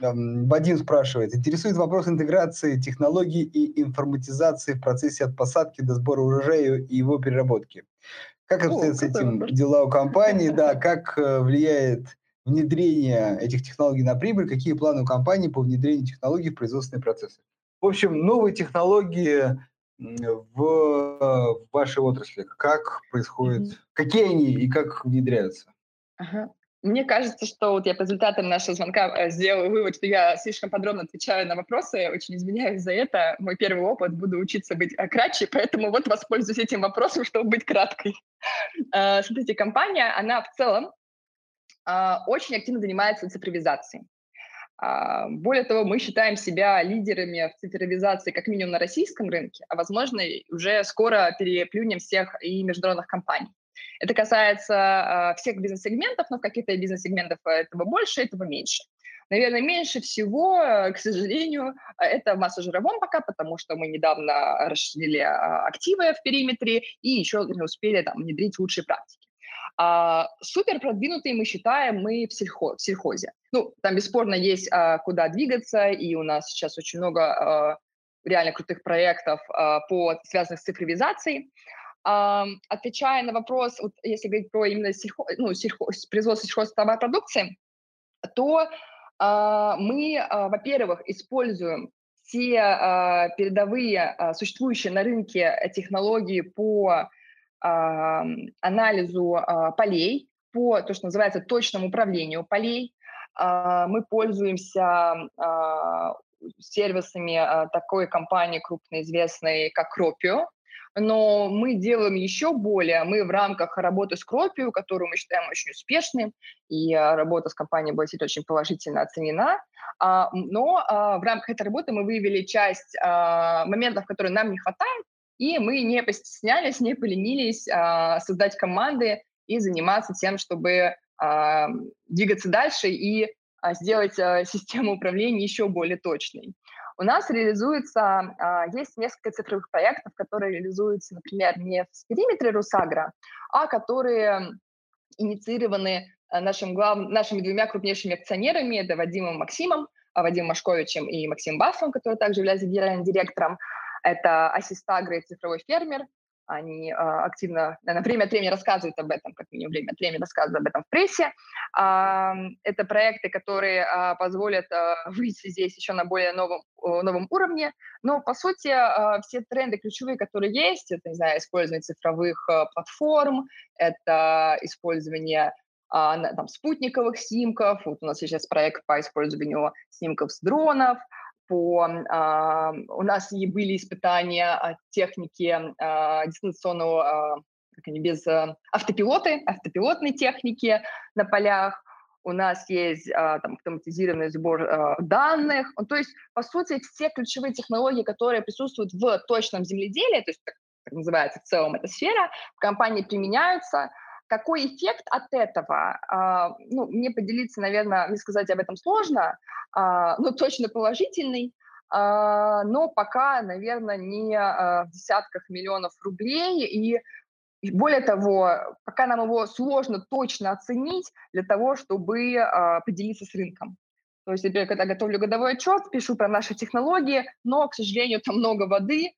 A: Вадим спрашивает, интересует вопрос интеграции технологий и информатизации в процессе от посадки до сбора урожая и его переработки. Как обстоят с этим дела у компании? Да, как э, влияет внедрение этих технологий на прибыль, какие планы у компании по внедрению технологий в производственные процессы. В общем, новые технологии в, в вашей отрасли, как происходит, какие они и как внедряются?
B: Ага. Мне кажется, что вот я по результатам нашего звонка э, сделала вывод, что я слишком подробно отвечаю на вопросы. Очень извиняюсь за это. Мой первый опыт, буду учиться быть э, кратче, поэтому вот воспользуюсь этим вопросом, чтобы быть краткой. Э, смотрите, компания, она в целом а, очень активно занимается цифровизацией. А, более того, мы считаем себя лидерами в цифровизации как минимум на российском рынке, а возможно уже скоро переплюнем всех и международных компаний. Это касается а, всех бизнес-сегментов, но в каких-то бизнес-сегментах этого больше, этого меньше. Наверное, меньше всего, к сожалению, это в массажировом пока, потому что мы недавно расширили активы в периметре и еще не успели там, внедрить лучшие практики. А, супер продвинутые мы считаем мы в, сельхо, в сельхозе. Ну, там бесспорно есть а, куда двигаться, и у нас сейчас очень много а, реально крутых проектов а, по связанных с цифровизацией. А, отвечая на вопрос, вот если говорить про именно сельхо, ну, сельхо, производство сельхозтоварной продукции, то а, мы, а, во-первых, используем все а, передовые а, существующие на рынке технологии по анализу а, полей, по то, что называется точному управлению полей. А, мы пользуемся а, сервисами такой компании крупной известной, как Кропио, но мы делаем еще более. Мы в рамках работы с Кропио, которую мы считаем очень успешной, и работа с компанией была очень положительно оценена, но в рамках этой работы мы выявили часть моментов, которые нам не хватает, и мы не постеснялись, не поленились а, создать команды и заниматься тем, чтобы а, двигаться дальше и а, сделать а, систему управления еще более точной. У нас реализуется, а, есть несколько цифровых проектов, которые реализуются, например, не в периметре Русагра, а которые инициированы а, нашим глав... нашими двумя крупнейшими акционерами, это Вадимом Максимом, а, Вадимом Машковичем и Максимом Баффом, который также является генеральным директором. Это Асистагра и цифровой фермер. Они э, активно, на время от времени рассказывают об этом, как минимум время от времени рассказывают об этом в прессе. Это проекты, которые э, позволят э, выйти здесь еще на более новом, новом уровне. Но, по сути, все тренды ключевые, которые есть, это, не знаю, использование цифровых платформ, это использование там, спутниковых снимков. Вот у нас сейчас проект по использованию снимков с дронов – по... А, у нас и были испытания техники а, дистанционного, а, как они, без а, автопилоты, автопилотной техники на полях. У нас есть а, там, автоматизированный сбор а, данных. Ну, то есть, по сути, все ключевые технологии, которые присутствуют в точном земледелии, то есть так называется в целом эта сфера, в компании применяются – какой эффект от этого? А, ну, мне поделиться, наверное, не сказать об этом сложно, а, но точно положительный, а, но пока, наверное, не в десятках миллионов рублей. И более того, пока нам его сложно точно оценить для того, чтобы поделиться с рынком. То есть, например, когда готовлю годовой отчет, пишу про наши технологии, но, к сожалению, там много воды,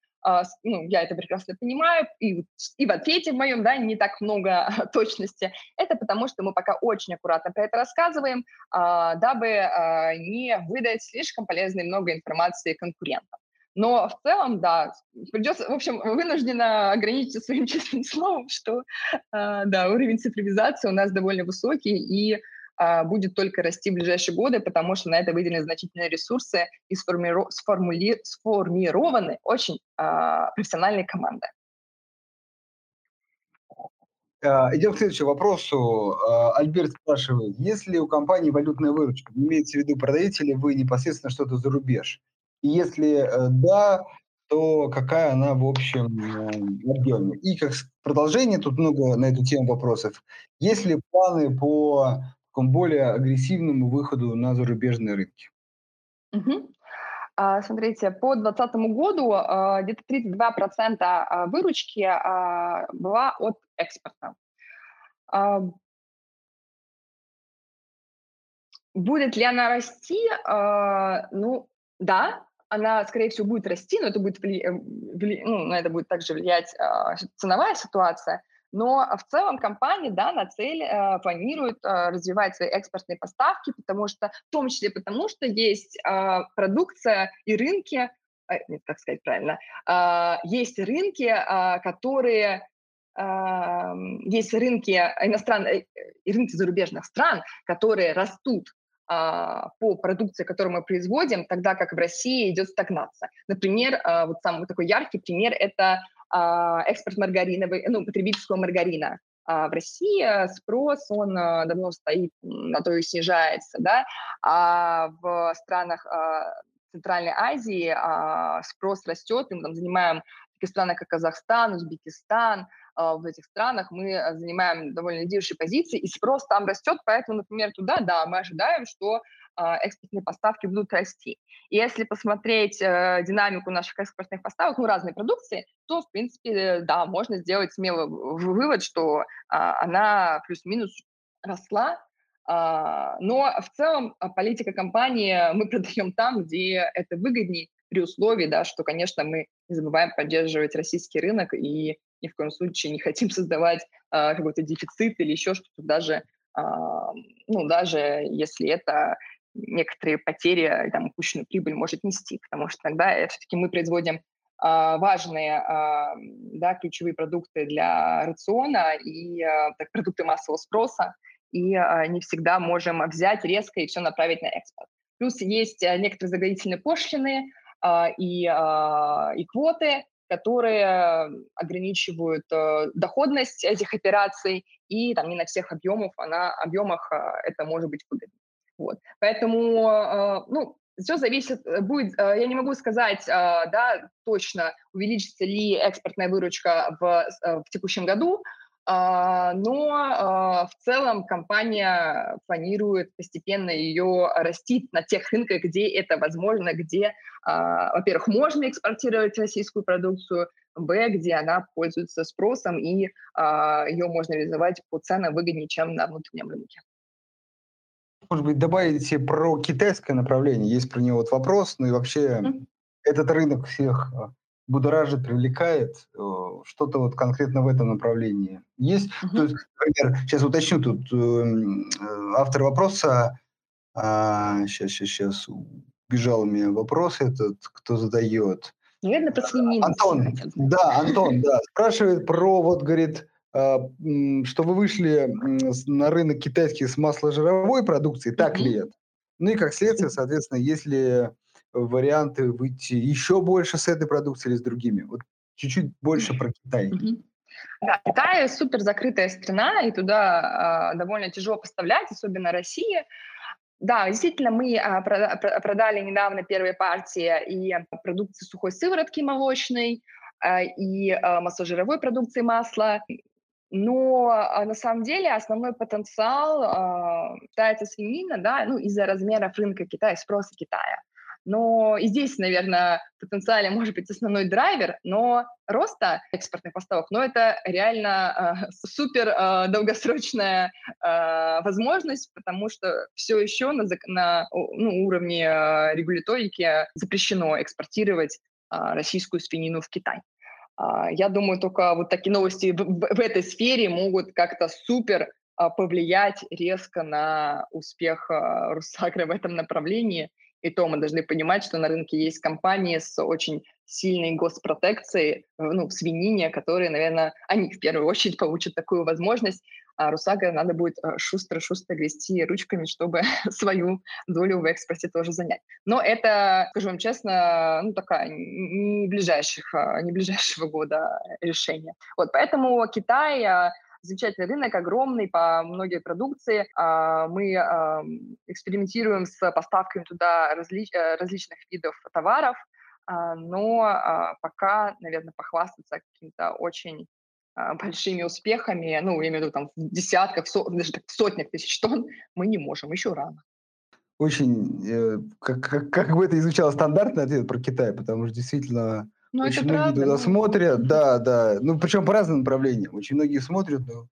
B: ну, я это прекрасно понимаю, и, и в ответе в моем, да, не так много точности, это потому, что мы пока очень аккуратно про это рассказываем, а, дабы а, не выдать слишком полезной много информации конкурентам. Но в целом, да, придется, в общем, вынуждена ограничиться своим честным словом, что, да, уровень цифровизации у нас довольно высокий, и а, будет только расти в ближайшие годы, потому что на это выделены значительные ресурсы и сформиру- сформули- сформированы очень а, профессиональные команды.
A: А, идем к следующему вопросу. А, Альберт спрашивает, есть ли у компании валютная выручка? Имеется в виду, продаете ли вы непосредственно что-то за рубеж? И если э, да, то какая она в общем э, объеме? И как продолжение, тут много на эту тему вопросов. Есть ли планы по такому более агрессивному выходу на зарубежные рынки?
B: Угу. Смотрите, по 2020 году а, где-то 32% а, выручки была от экспорта. Будет ли она расти? Ну, да, она, скорее всего, будет расти, но это будет вли... Э, ну, на это будет также влиять ценовая ситуация. Но в целом компания, да, на цель э, планирует э, развивать свои экспортные поставки, потому что, в том числе потому, что есть э, продукция и рынки, э, нет, как сказать правильно, э, есть рынки, э, которые есть рынки иностранных, э, рынки зарубежных стран, которые растут а, по продукции, которую мы производим, тогда как в России идет стагнация. Например, а, вот самый такой яркий пример – это а, экспорт маргарина, ну, потребительского маргарина. В России спрос, он давно стоит, на то и снижается, да, а в странах Центральной Азии спрос растет, и мы там занимаем такие страны, как Казахстан, Узбекистан, а, в этих странах мы э, занимаем довольно лидирующие позиции, и спрос там растет, поэтому, например, туда, да, мы ожидаем, что а, экспортные поставки будут расти. И если посмотреть э, динамику наших экспортных поставок, ну, разной продукции, то, в принципе, да, можно сделать смело вывод, что а, она плюс-минус росла, а, но в целом а, политика компании мы продаем там, где это выгоднее, при условии, да, что, конечно, мы не забываем поддерживать российский рынок и ни в коем случае не хотим создавать э, какой-то дефицит или еще что-то, даже, э, ну, даже если это некоторые потери, там, упущенную прибыль может нести, потому что тогда э, все-таки мы производим а, важные да, ключевые продукты для рациона и так, продукты массового спроса, и не всегда можем взять резко и все направить на экспорт. Плюс есть некоторые заградительные пошлины и, и квоты, которые ограничивают э, доходность этих операций, и там не на всех объемах, а на объемах э, это может быть выгодно. Вот. Поэтому, э, ну, все зависит, э, будет, э, я не могу сказать, э, да, точно, увеличится ли экспортная выручка в, э, в текущем году, а, но а, в целом компания планирует постепенно ее растить на тех рынках, где это возможно, где, а, во-первых, можно экспортировать российскую продукцию, б, где она пользуется спросом, и ее можно реализовать по ценам выгоднее, чем на внутреннем рынке.
A: Может быть, добавите про китайское направление. Есть про него вот вопрос, ну и вообще mm-hmm. этот рынок всех будоражит, привлекает, э, что-то вот конкретно в этом направлении есть? Uh-huh. То есть, например, сейчас уточню тут, эм, э, автор вопроса, а, сейчас, сейчас, сейчас, убежал у меня вопрос этот, кто задает.
B: Наверное, про
A: Антон, да, Антон, да, спрашивает про, вот, говорит, что вы вышли на рынок китайский с масложировой продукции, так ли это? Ну и как следствие, соответственно, если варианты выйти еще больше с этой продукцией или с другими? Вот чуть-чуть больше про Китай.
B: Да, Китай супер закрытая страна, и туда э, довольно тяжело поставлять, особенно Россия. Да, действительно, мы э, продали недавно первые партии и продукции сухой сыворотки молочной, и масло-жировой продукции масла. Но э, на самом деле основной потенциал э, считается свинина, да, ну, из-за размеров рынка Китая, спроса Китая. Но и здесь, наверное, потенциально может быть основной драйвер, но роста экспортных поставок, но это реально э, супер э, долгосрочная э, возможность, потому что все еще на, на ну, уровне э, регуляторики запрещено экспортировать э, российскую свинину в Китай. Uh, я думаю, только вот такие новости в, этой сфере могут как-то супер uh, повлиять резко на успех uh, Русагры в этом направлении. И то мы должны понимать, что на рынке есть компании с очень сильной госпротекцией, ну, в свинине, которые, наверное, они в первую очередь получат такую возможность. А Русага надо будет шустро-шустро грести ручками, чтобы свою долю в экспорте тоже занять. Но это, скажу вам честно, ну, такая не, ближайших, не ближайшего года решение. Вот, поэтому Китай замечательный рынок, огромный по многой продукции. А, мы экспериментируем с поставками туда разли э, различных видов товаров, а, но а, пока, наверное, похвастаться каким-то очень большими успехами, ну, я имею в виду там в десятках, со, даже так, в сотнях тысяч тонн, мы не можем, еще рано.
A: Очень, э, как, как, как бы это и звучало, стандартный ответ про Китай, потому что действительно ну, Очень многие правда, туда смотрят, да, да. Ну, причем по разным направлениям. Очень многие смотрят, но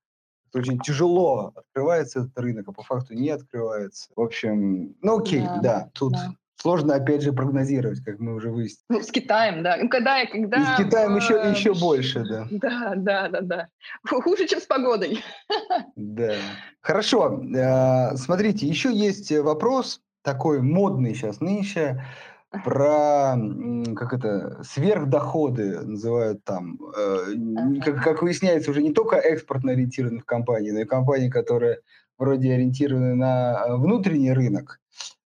A: очень тяжело открывается этот рынок, а по факту не открывается. В общем, ну окей, да, да тут да. Сложно опять же прогнозировать, как мы уже выяснили.
B: Ну, с Китаем, да. Ну, когда, когда...
A: И с Китаем еще, еще больше, да.
B: Да, да, да, да. Хуже, чем с погодой.
A: Да. Хорошо. Э, смотрите, еще есть вопрос такой модный сейчас нынче про, как это, сверхдоходы называют там. Э, как, как выясняется, уже не только экспортно ориентированных компаний, но и компании, которые вроде ориентированы на э, внутренний рынок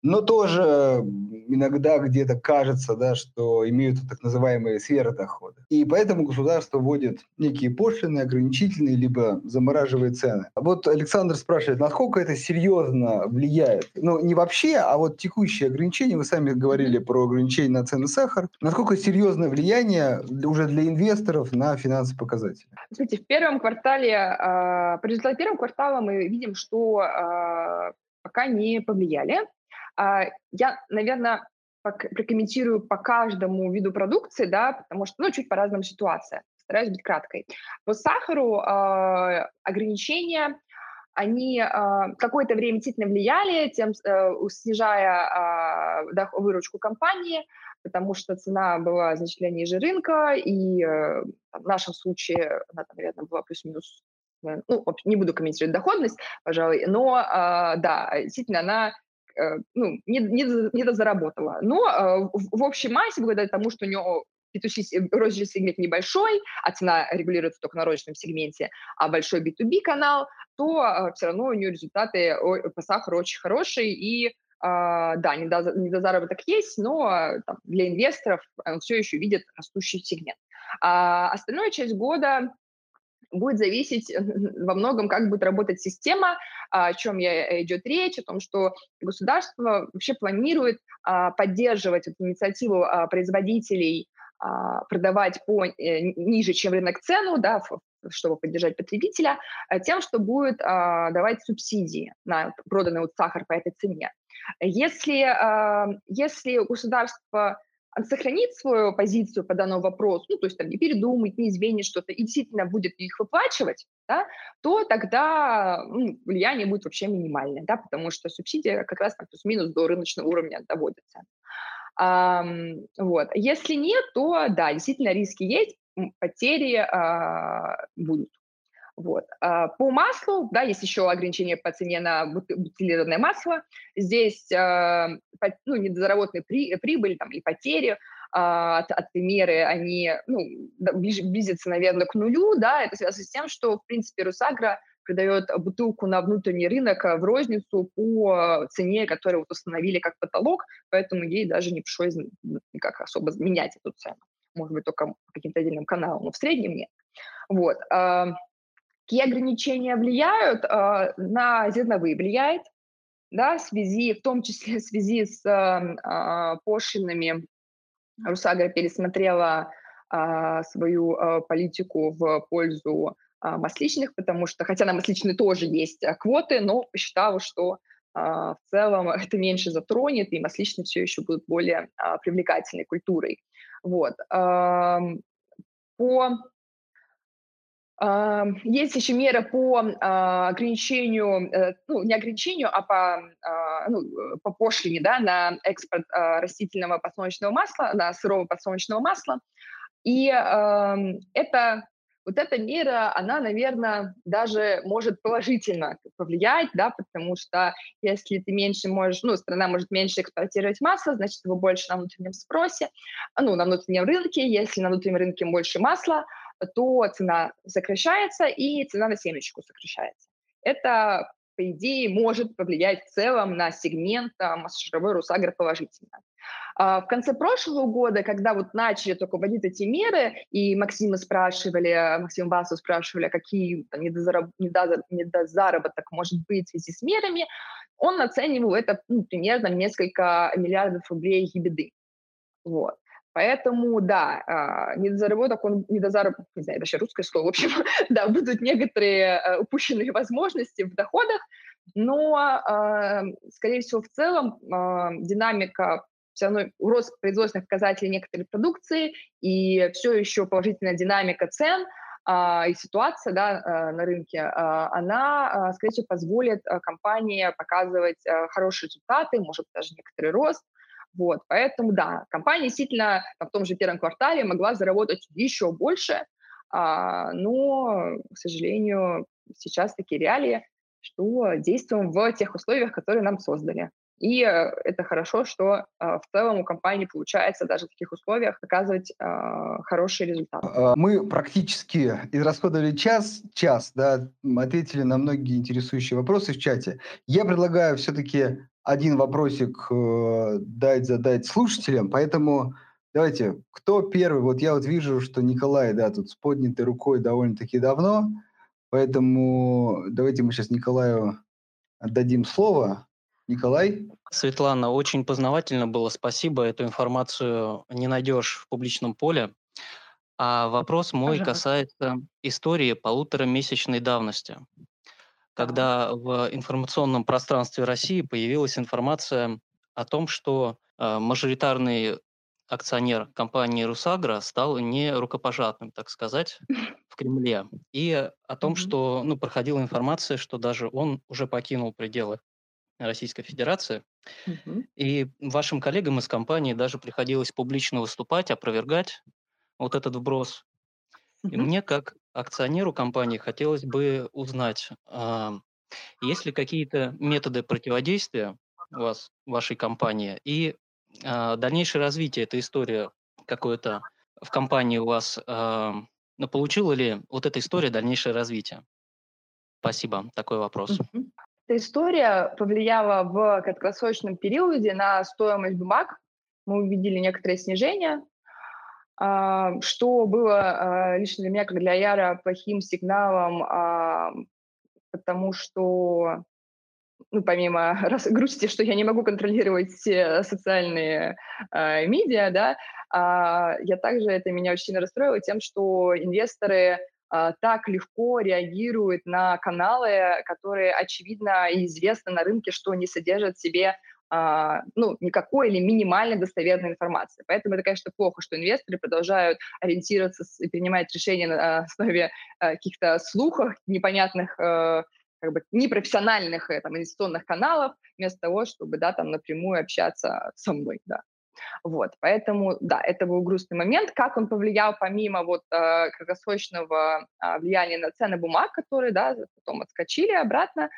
A: но тоже иногда где-то кажется, да, что имеют так называемые сферы дохода. И поэтому государство вводит некие пошлины, ограничительные, либо замораживает цены. Вот Александр спрашивает, насколько это серьезно влияет? Ну, не вообще, а вот текущие ограничения, вы сами говорили про ограничения на цены сахар, насколько серьезное влияние уже для инвесторов на финансовые показатели?
B: Смотрите, в первом квартале, э, по результату первого квартала мы видим, что э, пока не повлияли. А, я, наверное, прокомментирую по каждому виду продукции, да, потому что, ну, чуть по разным ситуациям. Стараюсь быть краткой. По сахару э, ограничения, они э, какое-то время действительно влияли, тем э, снижая э, выручку компании, потому что цена была значительно ниже рынка, и э, в нашем случае она, наверное, была плюс-минус ну, не буду комментировать доходность, пожалуй, но э, да, действительно, она ну, не, не, не дозаработала. Но э, в, общей массе, благодаря тому, что у него B2C розничный сегмент небольшой, а цена регулируется только на розничном сегменте, а большой B2B канал, то э, все равно у нее результаты по сахару очень хорошие, и да, недозаработок есть, но там, для инвесторов он все еще видит растущий сегмент. А остальная часть года будет зависеть во многом, как будет работать система, о чем я, э, идет речь, о том, что государство вообще планирует а, поддерживать эту инициативу а, производителей а, продавать по э, ниже, чем рынок цену, да, чтобы поддержать потребителя, тем, что будет давать субсидии на проданный вот сахар по этой цене. Если, если государство сохранит свою позицию по данному вопросу, ну, то есть там не передумать, не изменит что-то, и действительно будет их выплачивать, да, то тогда ну, влияние будет вообще минимальное, да, потому что субсидия как раз плюс-минус до рыночного уровня доводится. А, вот. Если нет, то да, действительно риски есть, потери а, будут. Вот. А, по маслу, да, есть еще ограничение по цене на бутилированное масло. Здесь а, ну, недозаработанные при, прибыль там, и потери а, от, от меры, они ну, близятся, наверное, к нулю. Да, это связано с тем, что, в принципе, Русагра продает бутылку на внутренний рынок в розницу по цене, которую вот установили как потолок, поэтому ей даже не пришлось никак особо менять эту цену. Может быть, только каким-то отдельным каналом, но в среднем нет. Вот. Какие ограничения влияют? А, на зерновые влияет, да, в связи, в том числе в связи с э, пошлинами. Русагра пересмотрела э, свою политику в пользу масличных, потому что, хотя на масличные тоже есть квоты, но посчитала, что в целом это меньше затронет, и масличные все еще будут более привлекательной культурой. Вот. По есть еще меры по а, ограничению, э, ну, не ограничению, а по, а, ну, по пошлине да, на экспорт а, растительного подсолнечного масла, на сырого подсолнечного масла. И это, вот эта мера, она, наверное, даже может положительно повлиять, да, потому что если ты меньше можешь, ну, страна может меньше экспортировать масло, значит, его больше на внутреннем спросе, ну, на внутреннем рынке. Если на внутреннем рынке больше масла, то цена сокращается и цена на семечку сокращается. это, по идее, может повлиять в целом на сегмент массошировой Русагро положительно. А, в конце прошлого года, когда вот начали только вводить эти меры, и Максима спрашивали, Максим Басов спрашивали, какие там, недозараб, недозаработок может быть в связи с мерами, он оценивал это ну, примерно несколько миллиардов рублей ебеды. Вот. Поэтому, да, а, недозаработок, он недозаработок, не знаю, вообще русское слово, в общем, да, будут некоторые э, упущенные возможности в доходах, но, а, скорее всего, в целом динамика все равно рост производственных показателей некоторой продукции и все еще положительная динамика цен а, и ситуация да, а, на рынке, а, она, а, скорее всего, позволит а, компании показывать а, хорошие результаты, может даже некоторый рост. Вот, поэтому, да, компания действительно в том же первом квартале могла заработать еще больше, а, но, к сожалению, сейчас такие реалии, что действуем в тех условиях, которые нам создали. И э, это хорошо, что а, в целом у компании получается даже в таких условиях показывать а, хороший результат.
A: А, мы практически израсходовали час, час, да, ответили на многие интересующие вопросы в чате. Я предлагаю все-таки один вопросик э, дать задать слушателям, поэтому давайте, кто первый? Вот я вот вижу, что Николай, да, тут с поднятой рукой довольно-таки давно, поэтому давайте мы сейчас Николаю отдадим слово. Николай?
C: Светлана, очень познавательно было. Спасибо. Эту информацию не найдешь в публичном поле. А вопрос мой Пожалуйста. касается истории полуторамесячной давности, когда в информационном пространстве России появилась информация о том, что э, мажоритарный акционер компании «Русагра» стал не рукопожатным, так сказать, в Кремле. И о том, что ну, проходила информация, что даже он уже покинул пределы Российской Федерации. Угу. И вашим коллегам из компании даже приходилось публично выступать, опровергать вот этот вброс. Угу. И мне, как акционеру компании, хотелось бы узнать, есть ли какие-то методы противодействия у вас, вашей компании, и а, дальнейшее развитие этой истории какое-то в компании у вас, ну, получила ли вот эта история дальнейшее развитие? Спасибо. Такой вопрос.
B: Эта история повлияла в краткосрочном периоде на стоимость бумаг. Мы увидели некоторое снижение, что было а, лично для меня, как для Яра, плохим сигналом, а, потому что, ну, помимо грусти, что я не могу контролировать все социальные медиа, да, я также, это меня очень сильно расстроило тем, что инвесторы а, так легко реагирует на каналы, которые очевидно и известно на рынке, что не содержат в себе а, ну, никакой или минимальной достоверной информации. Поэтому это, конечно, плохо, что инвесторы продолжают ориентироваться и принимать решения на основе а, каких-то слухов, непонятных э, как бы непрофессиональных э, там, инвестиционных каналов, вместо того, чтобы да, там напрямую общаться со мной. Да. Вот, поэтому, да, это был грустный момент. Как он повлиял помимо вот э, краткосрочного э, влияния на цены бумаг, которые, да, потом отскочили обратно?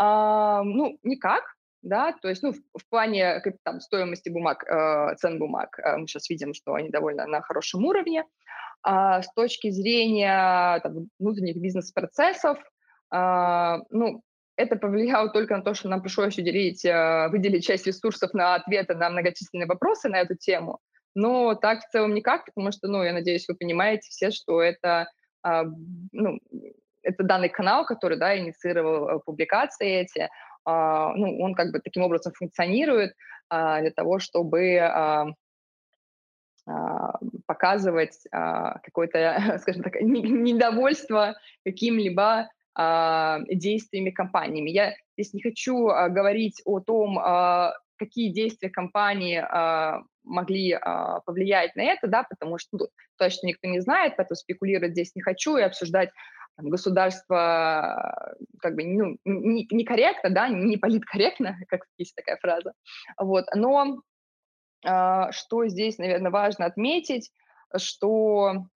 B: Э, ну, никак, да, то есть, ну, в, в плане там, стоимости бумаг, э, цен бумаг, э, мы сейчас видим, что они довольно на хорошем уровне. А с точки зрения там, внутренних бизнес-процессов, э, ну, это повлияло только на то, что нам пришлось уделить, э, выделить часть ресурсов на ответы на многочисленные вопросы на эту тему. Но так в целом никак, потому что, ну, я надеюсь, вы понимаете все, что это, а, ну, это данный канал, который, да, инициировал э, публикации эти, ну, он как бы таким образом функционирует а, для того, чтобы показывать какое-то, скажем так, недовольство каким-либо а, действиями компаниями. Я здесь не хочу а, говорить о том, а, какие действия компании могли повлиять на это, да, потому что ну, точно никто не знает, поэтому спекулировать здесь не хочу и обсуждать там, государство как бы ну, не, некорректно, да, не политкорректно, как есть такая фраза. Вот. Но что здесь, наверное, важно отметить, что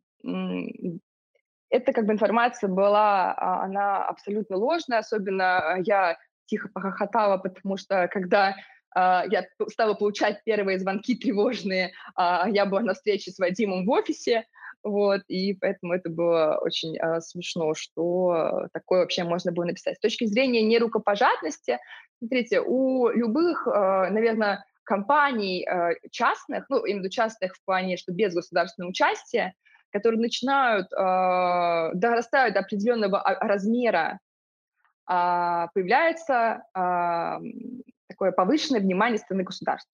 B: эта как бы информация была, а, она абсолютно ложная, особенно я тихо похохотала, потому что когда а, я стала получать первые звонки тревожные, я была на встрече с Вадимом в офисе, Вот, и поэтому это было очень э, смешно, что такое вообще можно было написать. С точки зрения нерукопожатности, смотрите, у любых, э, наверное, компаний э, частных, ну, именно частных в плане, что без государственного участия, которые начинают, э, дорастают до определенного размера, э, появляется э, такое повышенное внимание стороны государства.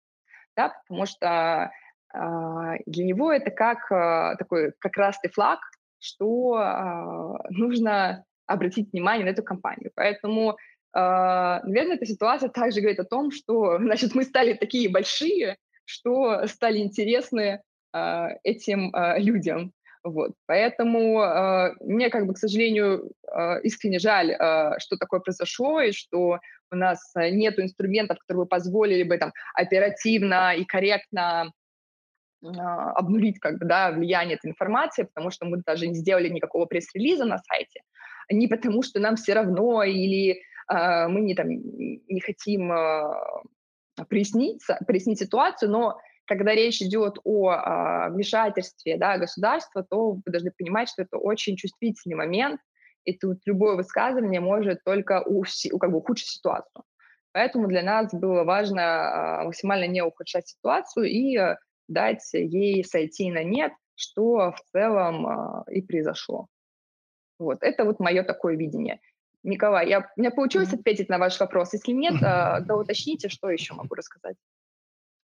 B: Да, потому что а, для него это как а, такой как красный флаг, что а, нужно обратить внимание на эту компанию. Поэтому, наверное, эта ситуация также говорит о том, что, значит, мы стали такие большие, что стали интересны этим людям. Вот. Поэтому э, мне, как бы, к сожалению, э, искренне жаль, э, что такое произошло, и что у нас нет инструментов, которые бы позволили бы там, оперативно и корректно а, обнулить как бы, да, влияние этой информации, потому что мы даже не сделали никакого пресс-релиза на сайте, не потому что нам все равно или э, мы не, там, не хотим э, проясниться, прояснить ситуацию, но когда речь идет о э, вмешательстве да, государства, то вы должны понимать, что это очень чувствительный момент, и тут любое высказывание может только уси, как бы, ухудшить ситуацию. Поэтому для нас было важно э, максимально не ухудшать ситуацию и дать ей сойти на нет, что в целом э, и произошло. Вот, это вот мое такое видение. Николай, я, у меня получилось ответить на ваш вопрос? Если нет, э, то уточните, что еще могу рассказать.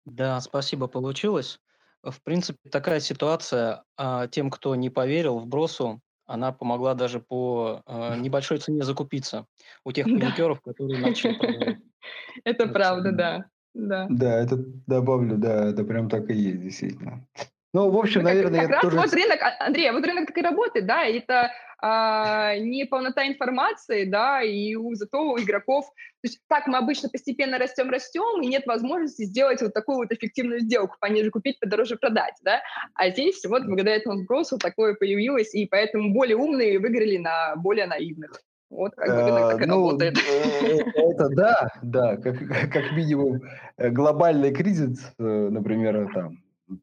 C: Да, спасибо, получилось. В принципе, такая ситуация а, тем, кто не поверил в бросу, она помогла даже по а, небольшой цене закупиться у тех паникеров, которые начали.
B: Это правда, да.
A: Да. Да, это добавлю, да, это прям так и есть, действительно. Ну, в общем,
B: ну,
A: наверное,
B: как,
A: я
B: раз вот рынок, а, Андрей, а вот рынок так и работает, да, это а, не полнота информации, да, и у, зато у игроков, то есть так мы обычно постепенно растем, растем, и нет возможности сделать вот такую вот эффективную сделку, пониже купить, подороже продать, да, а здесь вот благодаря этому сбросу такое появилось, и поэтому более умные выиграли на более наивных. Вот как бы и ну, работает.
A: Э, это да, да, как, как минимум э, глобальный кризис, э, например, там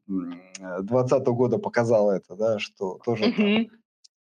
A: 2020 года показал это, да, что тоже там,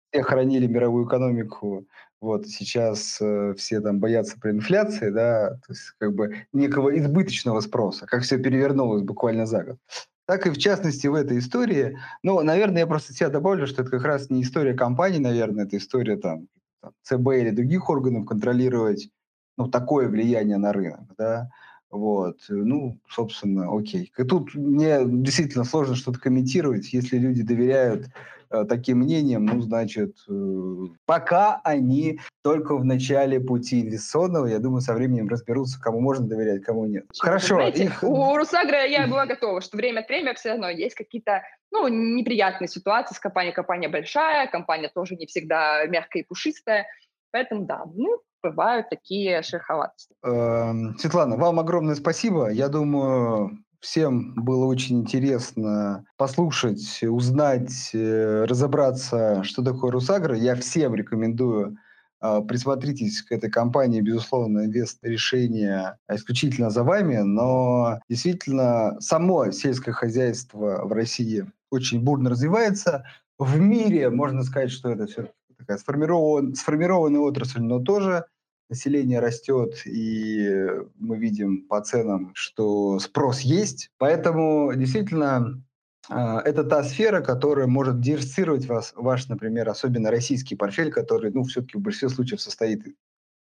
A: все хранили мировую экономику, вот сейчас э, все там боятся про инфляции, да, то есть как бы некого избыточного спроса, как все перевернулось буквально за год. Так и в частности в этой истории, ну, наверное, я просто себя добавлю, что это как раз не история компании, наверное, это история там там, ЦБ или других органов контролировать ну, такое влияние на рынок, да, вот, ну, собственно, окей. И тут мне действительно сложно что-то комментировать, если люди доверяют э, таким мнениям, ну, значит, э, пока они только в начале пути инвестиционного, я думаю, со временем разберутся, кому можно доверять, кому нет.
B: Хорошо. Знаете, их... У Русагра я была готова, что время от времени все равно есть какие-то ну, неприятные ситуации с компанией. Компания большая, компания тоже не всегда мягкая и пушистая. Поэтому да, ну, бывают такие шероховатости.
A: Эм, Светлана, вам огромное спасибо. Я думаю, всем было очень интересно послушать, узнать, э, разобраться, что такое Русагра. Я всем рекомендую э, присмотритесь к этой компании, безусловно, инвест решение исключительно за вами, но действительно само сельское хозяйство в России очень бурно развивается. В мире можно сказать, что это все такая сформирован, сформированная отрасль, но тоже население растет, и мы видим по ценам, что спрос есть. Поэтому действительно а, это та сфера, которая может диверсифицировать вас, ваш, например, особенно российский портфель, который, ну, все-таки в большинстве случаев состоит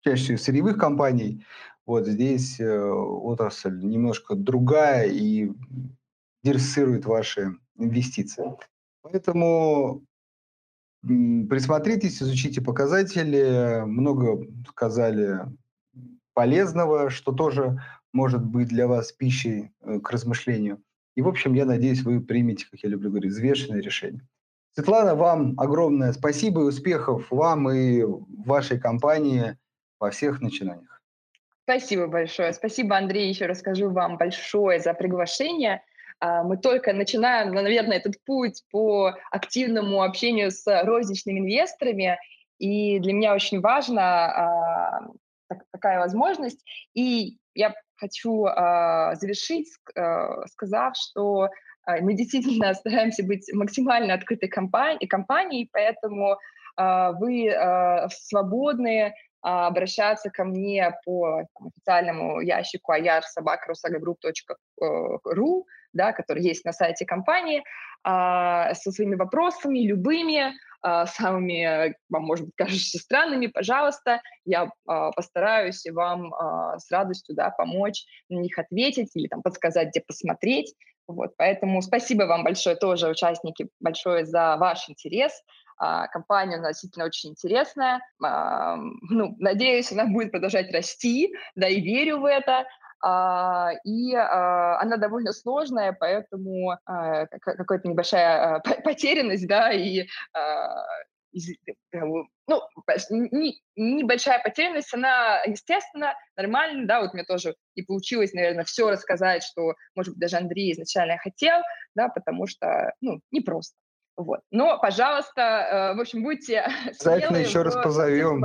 A: чаще всего сырьевых компаний. Вот здесь э, отрасль немножко другая и диверсифицирует ваши инвестиции. Поэтому Присмотритесь, изучите показатели. Много сказали полезного, что тоже может быть для вас пищей э, к размышлению. И, в общем, я надеюсь, вы примете, как я люблю говорить, взвешенное решение. Светлана, вам огромное спасибо и успехов вам и вашей компании во всех начинаниях.
B: Спасибо большое. Спасибо, Андрей, еще расскажу вам большое за приглашение. А, мы только начинаем, ну, наверное, этот путь по активному общению с розничными инвесторами, и для меня очень важна такая возможность. И я хочу а, завершить, а, сказав, что А, мы действительно стараемся быть максимально открытой компанией, поэтому а, вы а, свободны обращаться ко мне по официальному ящику ayar.sobaka.rusagagroup.ru, да, который есть на сайте компании, со своими вопросами, любыми, самыми, вам, может быть, кажущимся странными, пожалуйста, я постараюсь вам с радостью да, помочь на них ответить или там, подсказать, где посмотреть. Вот, поэтому спасибо вам большое тоже, участники, большое за ваш интерес. А, компания у нас действительно очень интересная. А, ну, надеюсь, она будет продолжать расти, да, и верю в это. А, и она довольно сложная, поэтому какая-то небольшая потерянность, да, и ну, не, небольшая потерянность, она, естественно, нормально, да, вот мне тоже и получилось, наверное, все рассказать, что, может быть, даже Андрей изначально хотел, да, потому что, ну, непросто. Вот. Но, пожалуйста, э, в общем, будьте
A: Обязательно еще раз позовем.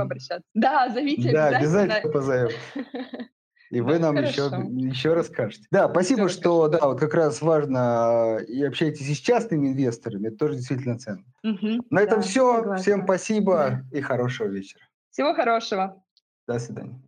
B: Да, зовите
A: да, обязательно. обязательно позовем. И вы нам еще, еще расскажете. Да, спасибо, Все что да, вот как раз важно и общаетесь и с частными инвесторами. Это тоже действительно ценно. Угу, На этом да, все. Согласна. Всем спасибо да. и хорошего вечера.
B: Всего хорошего.
A: До свидания.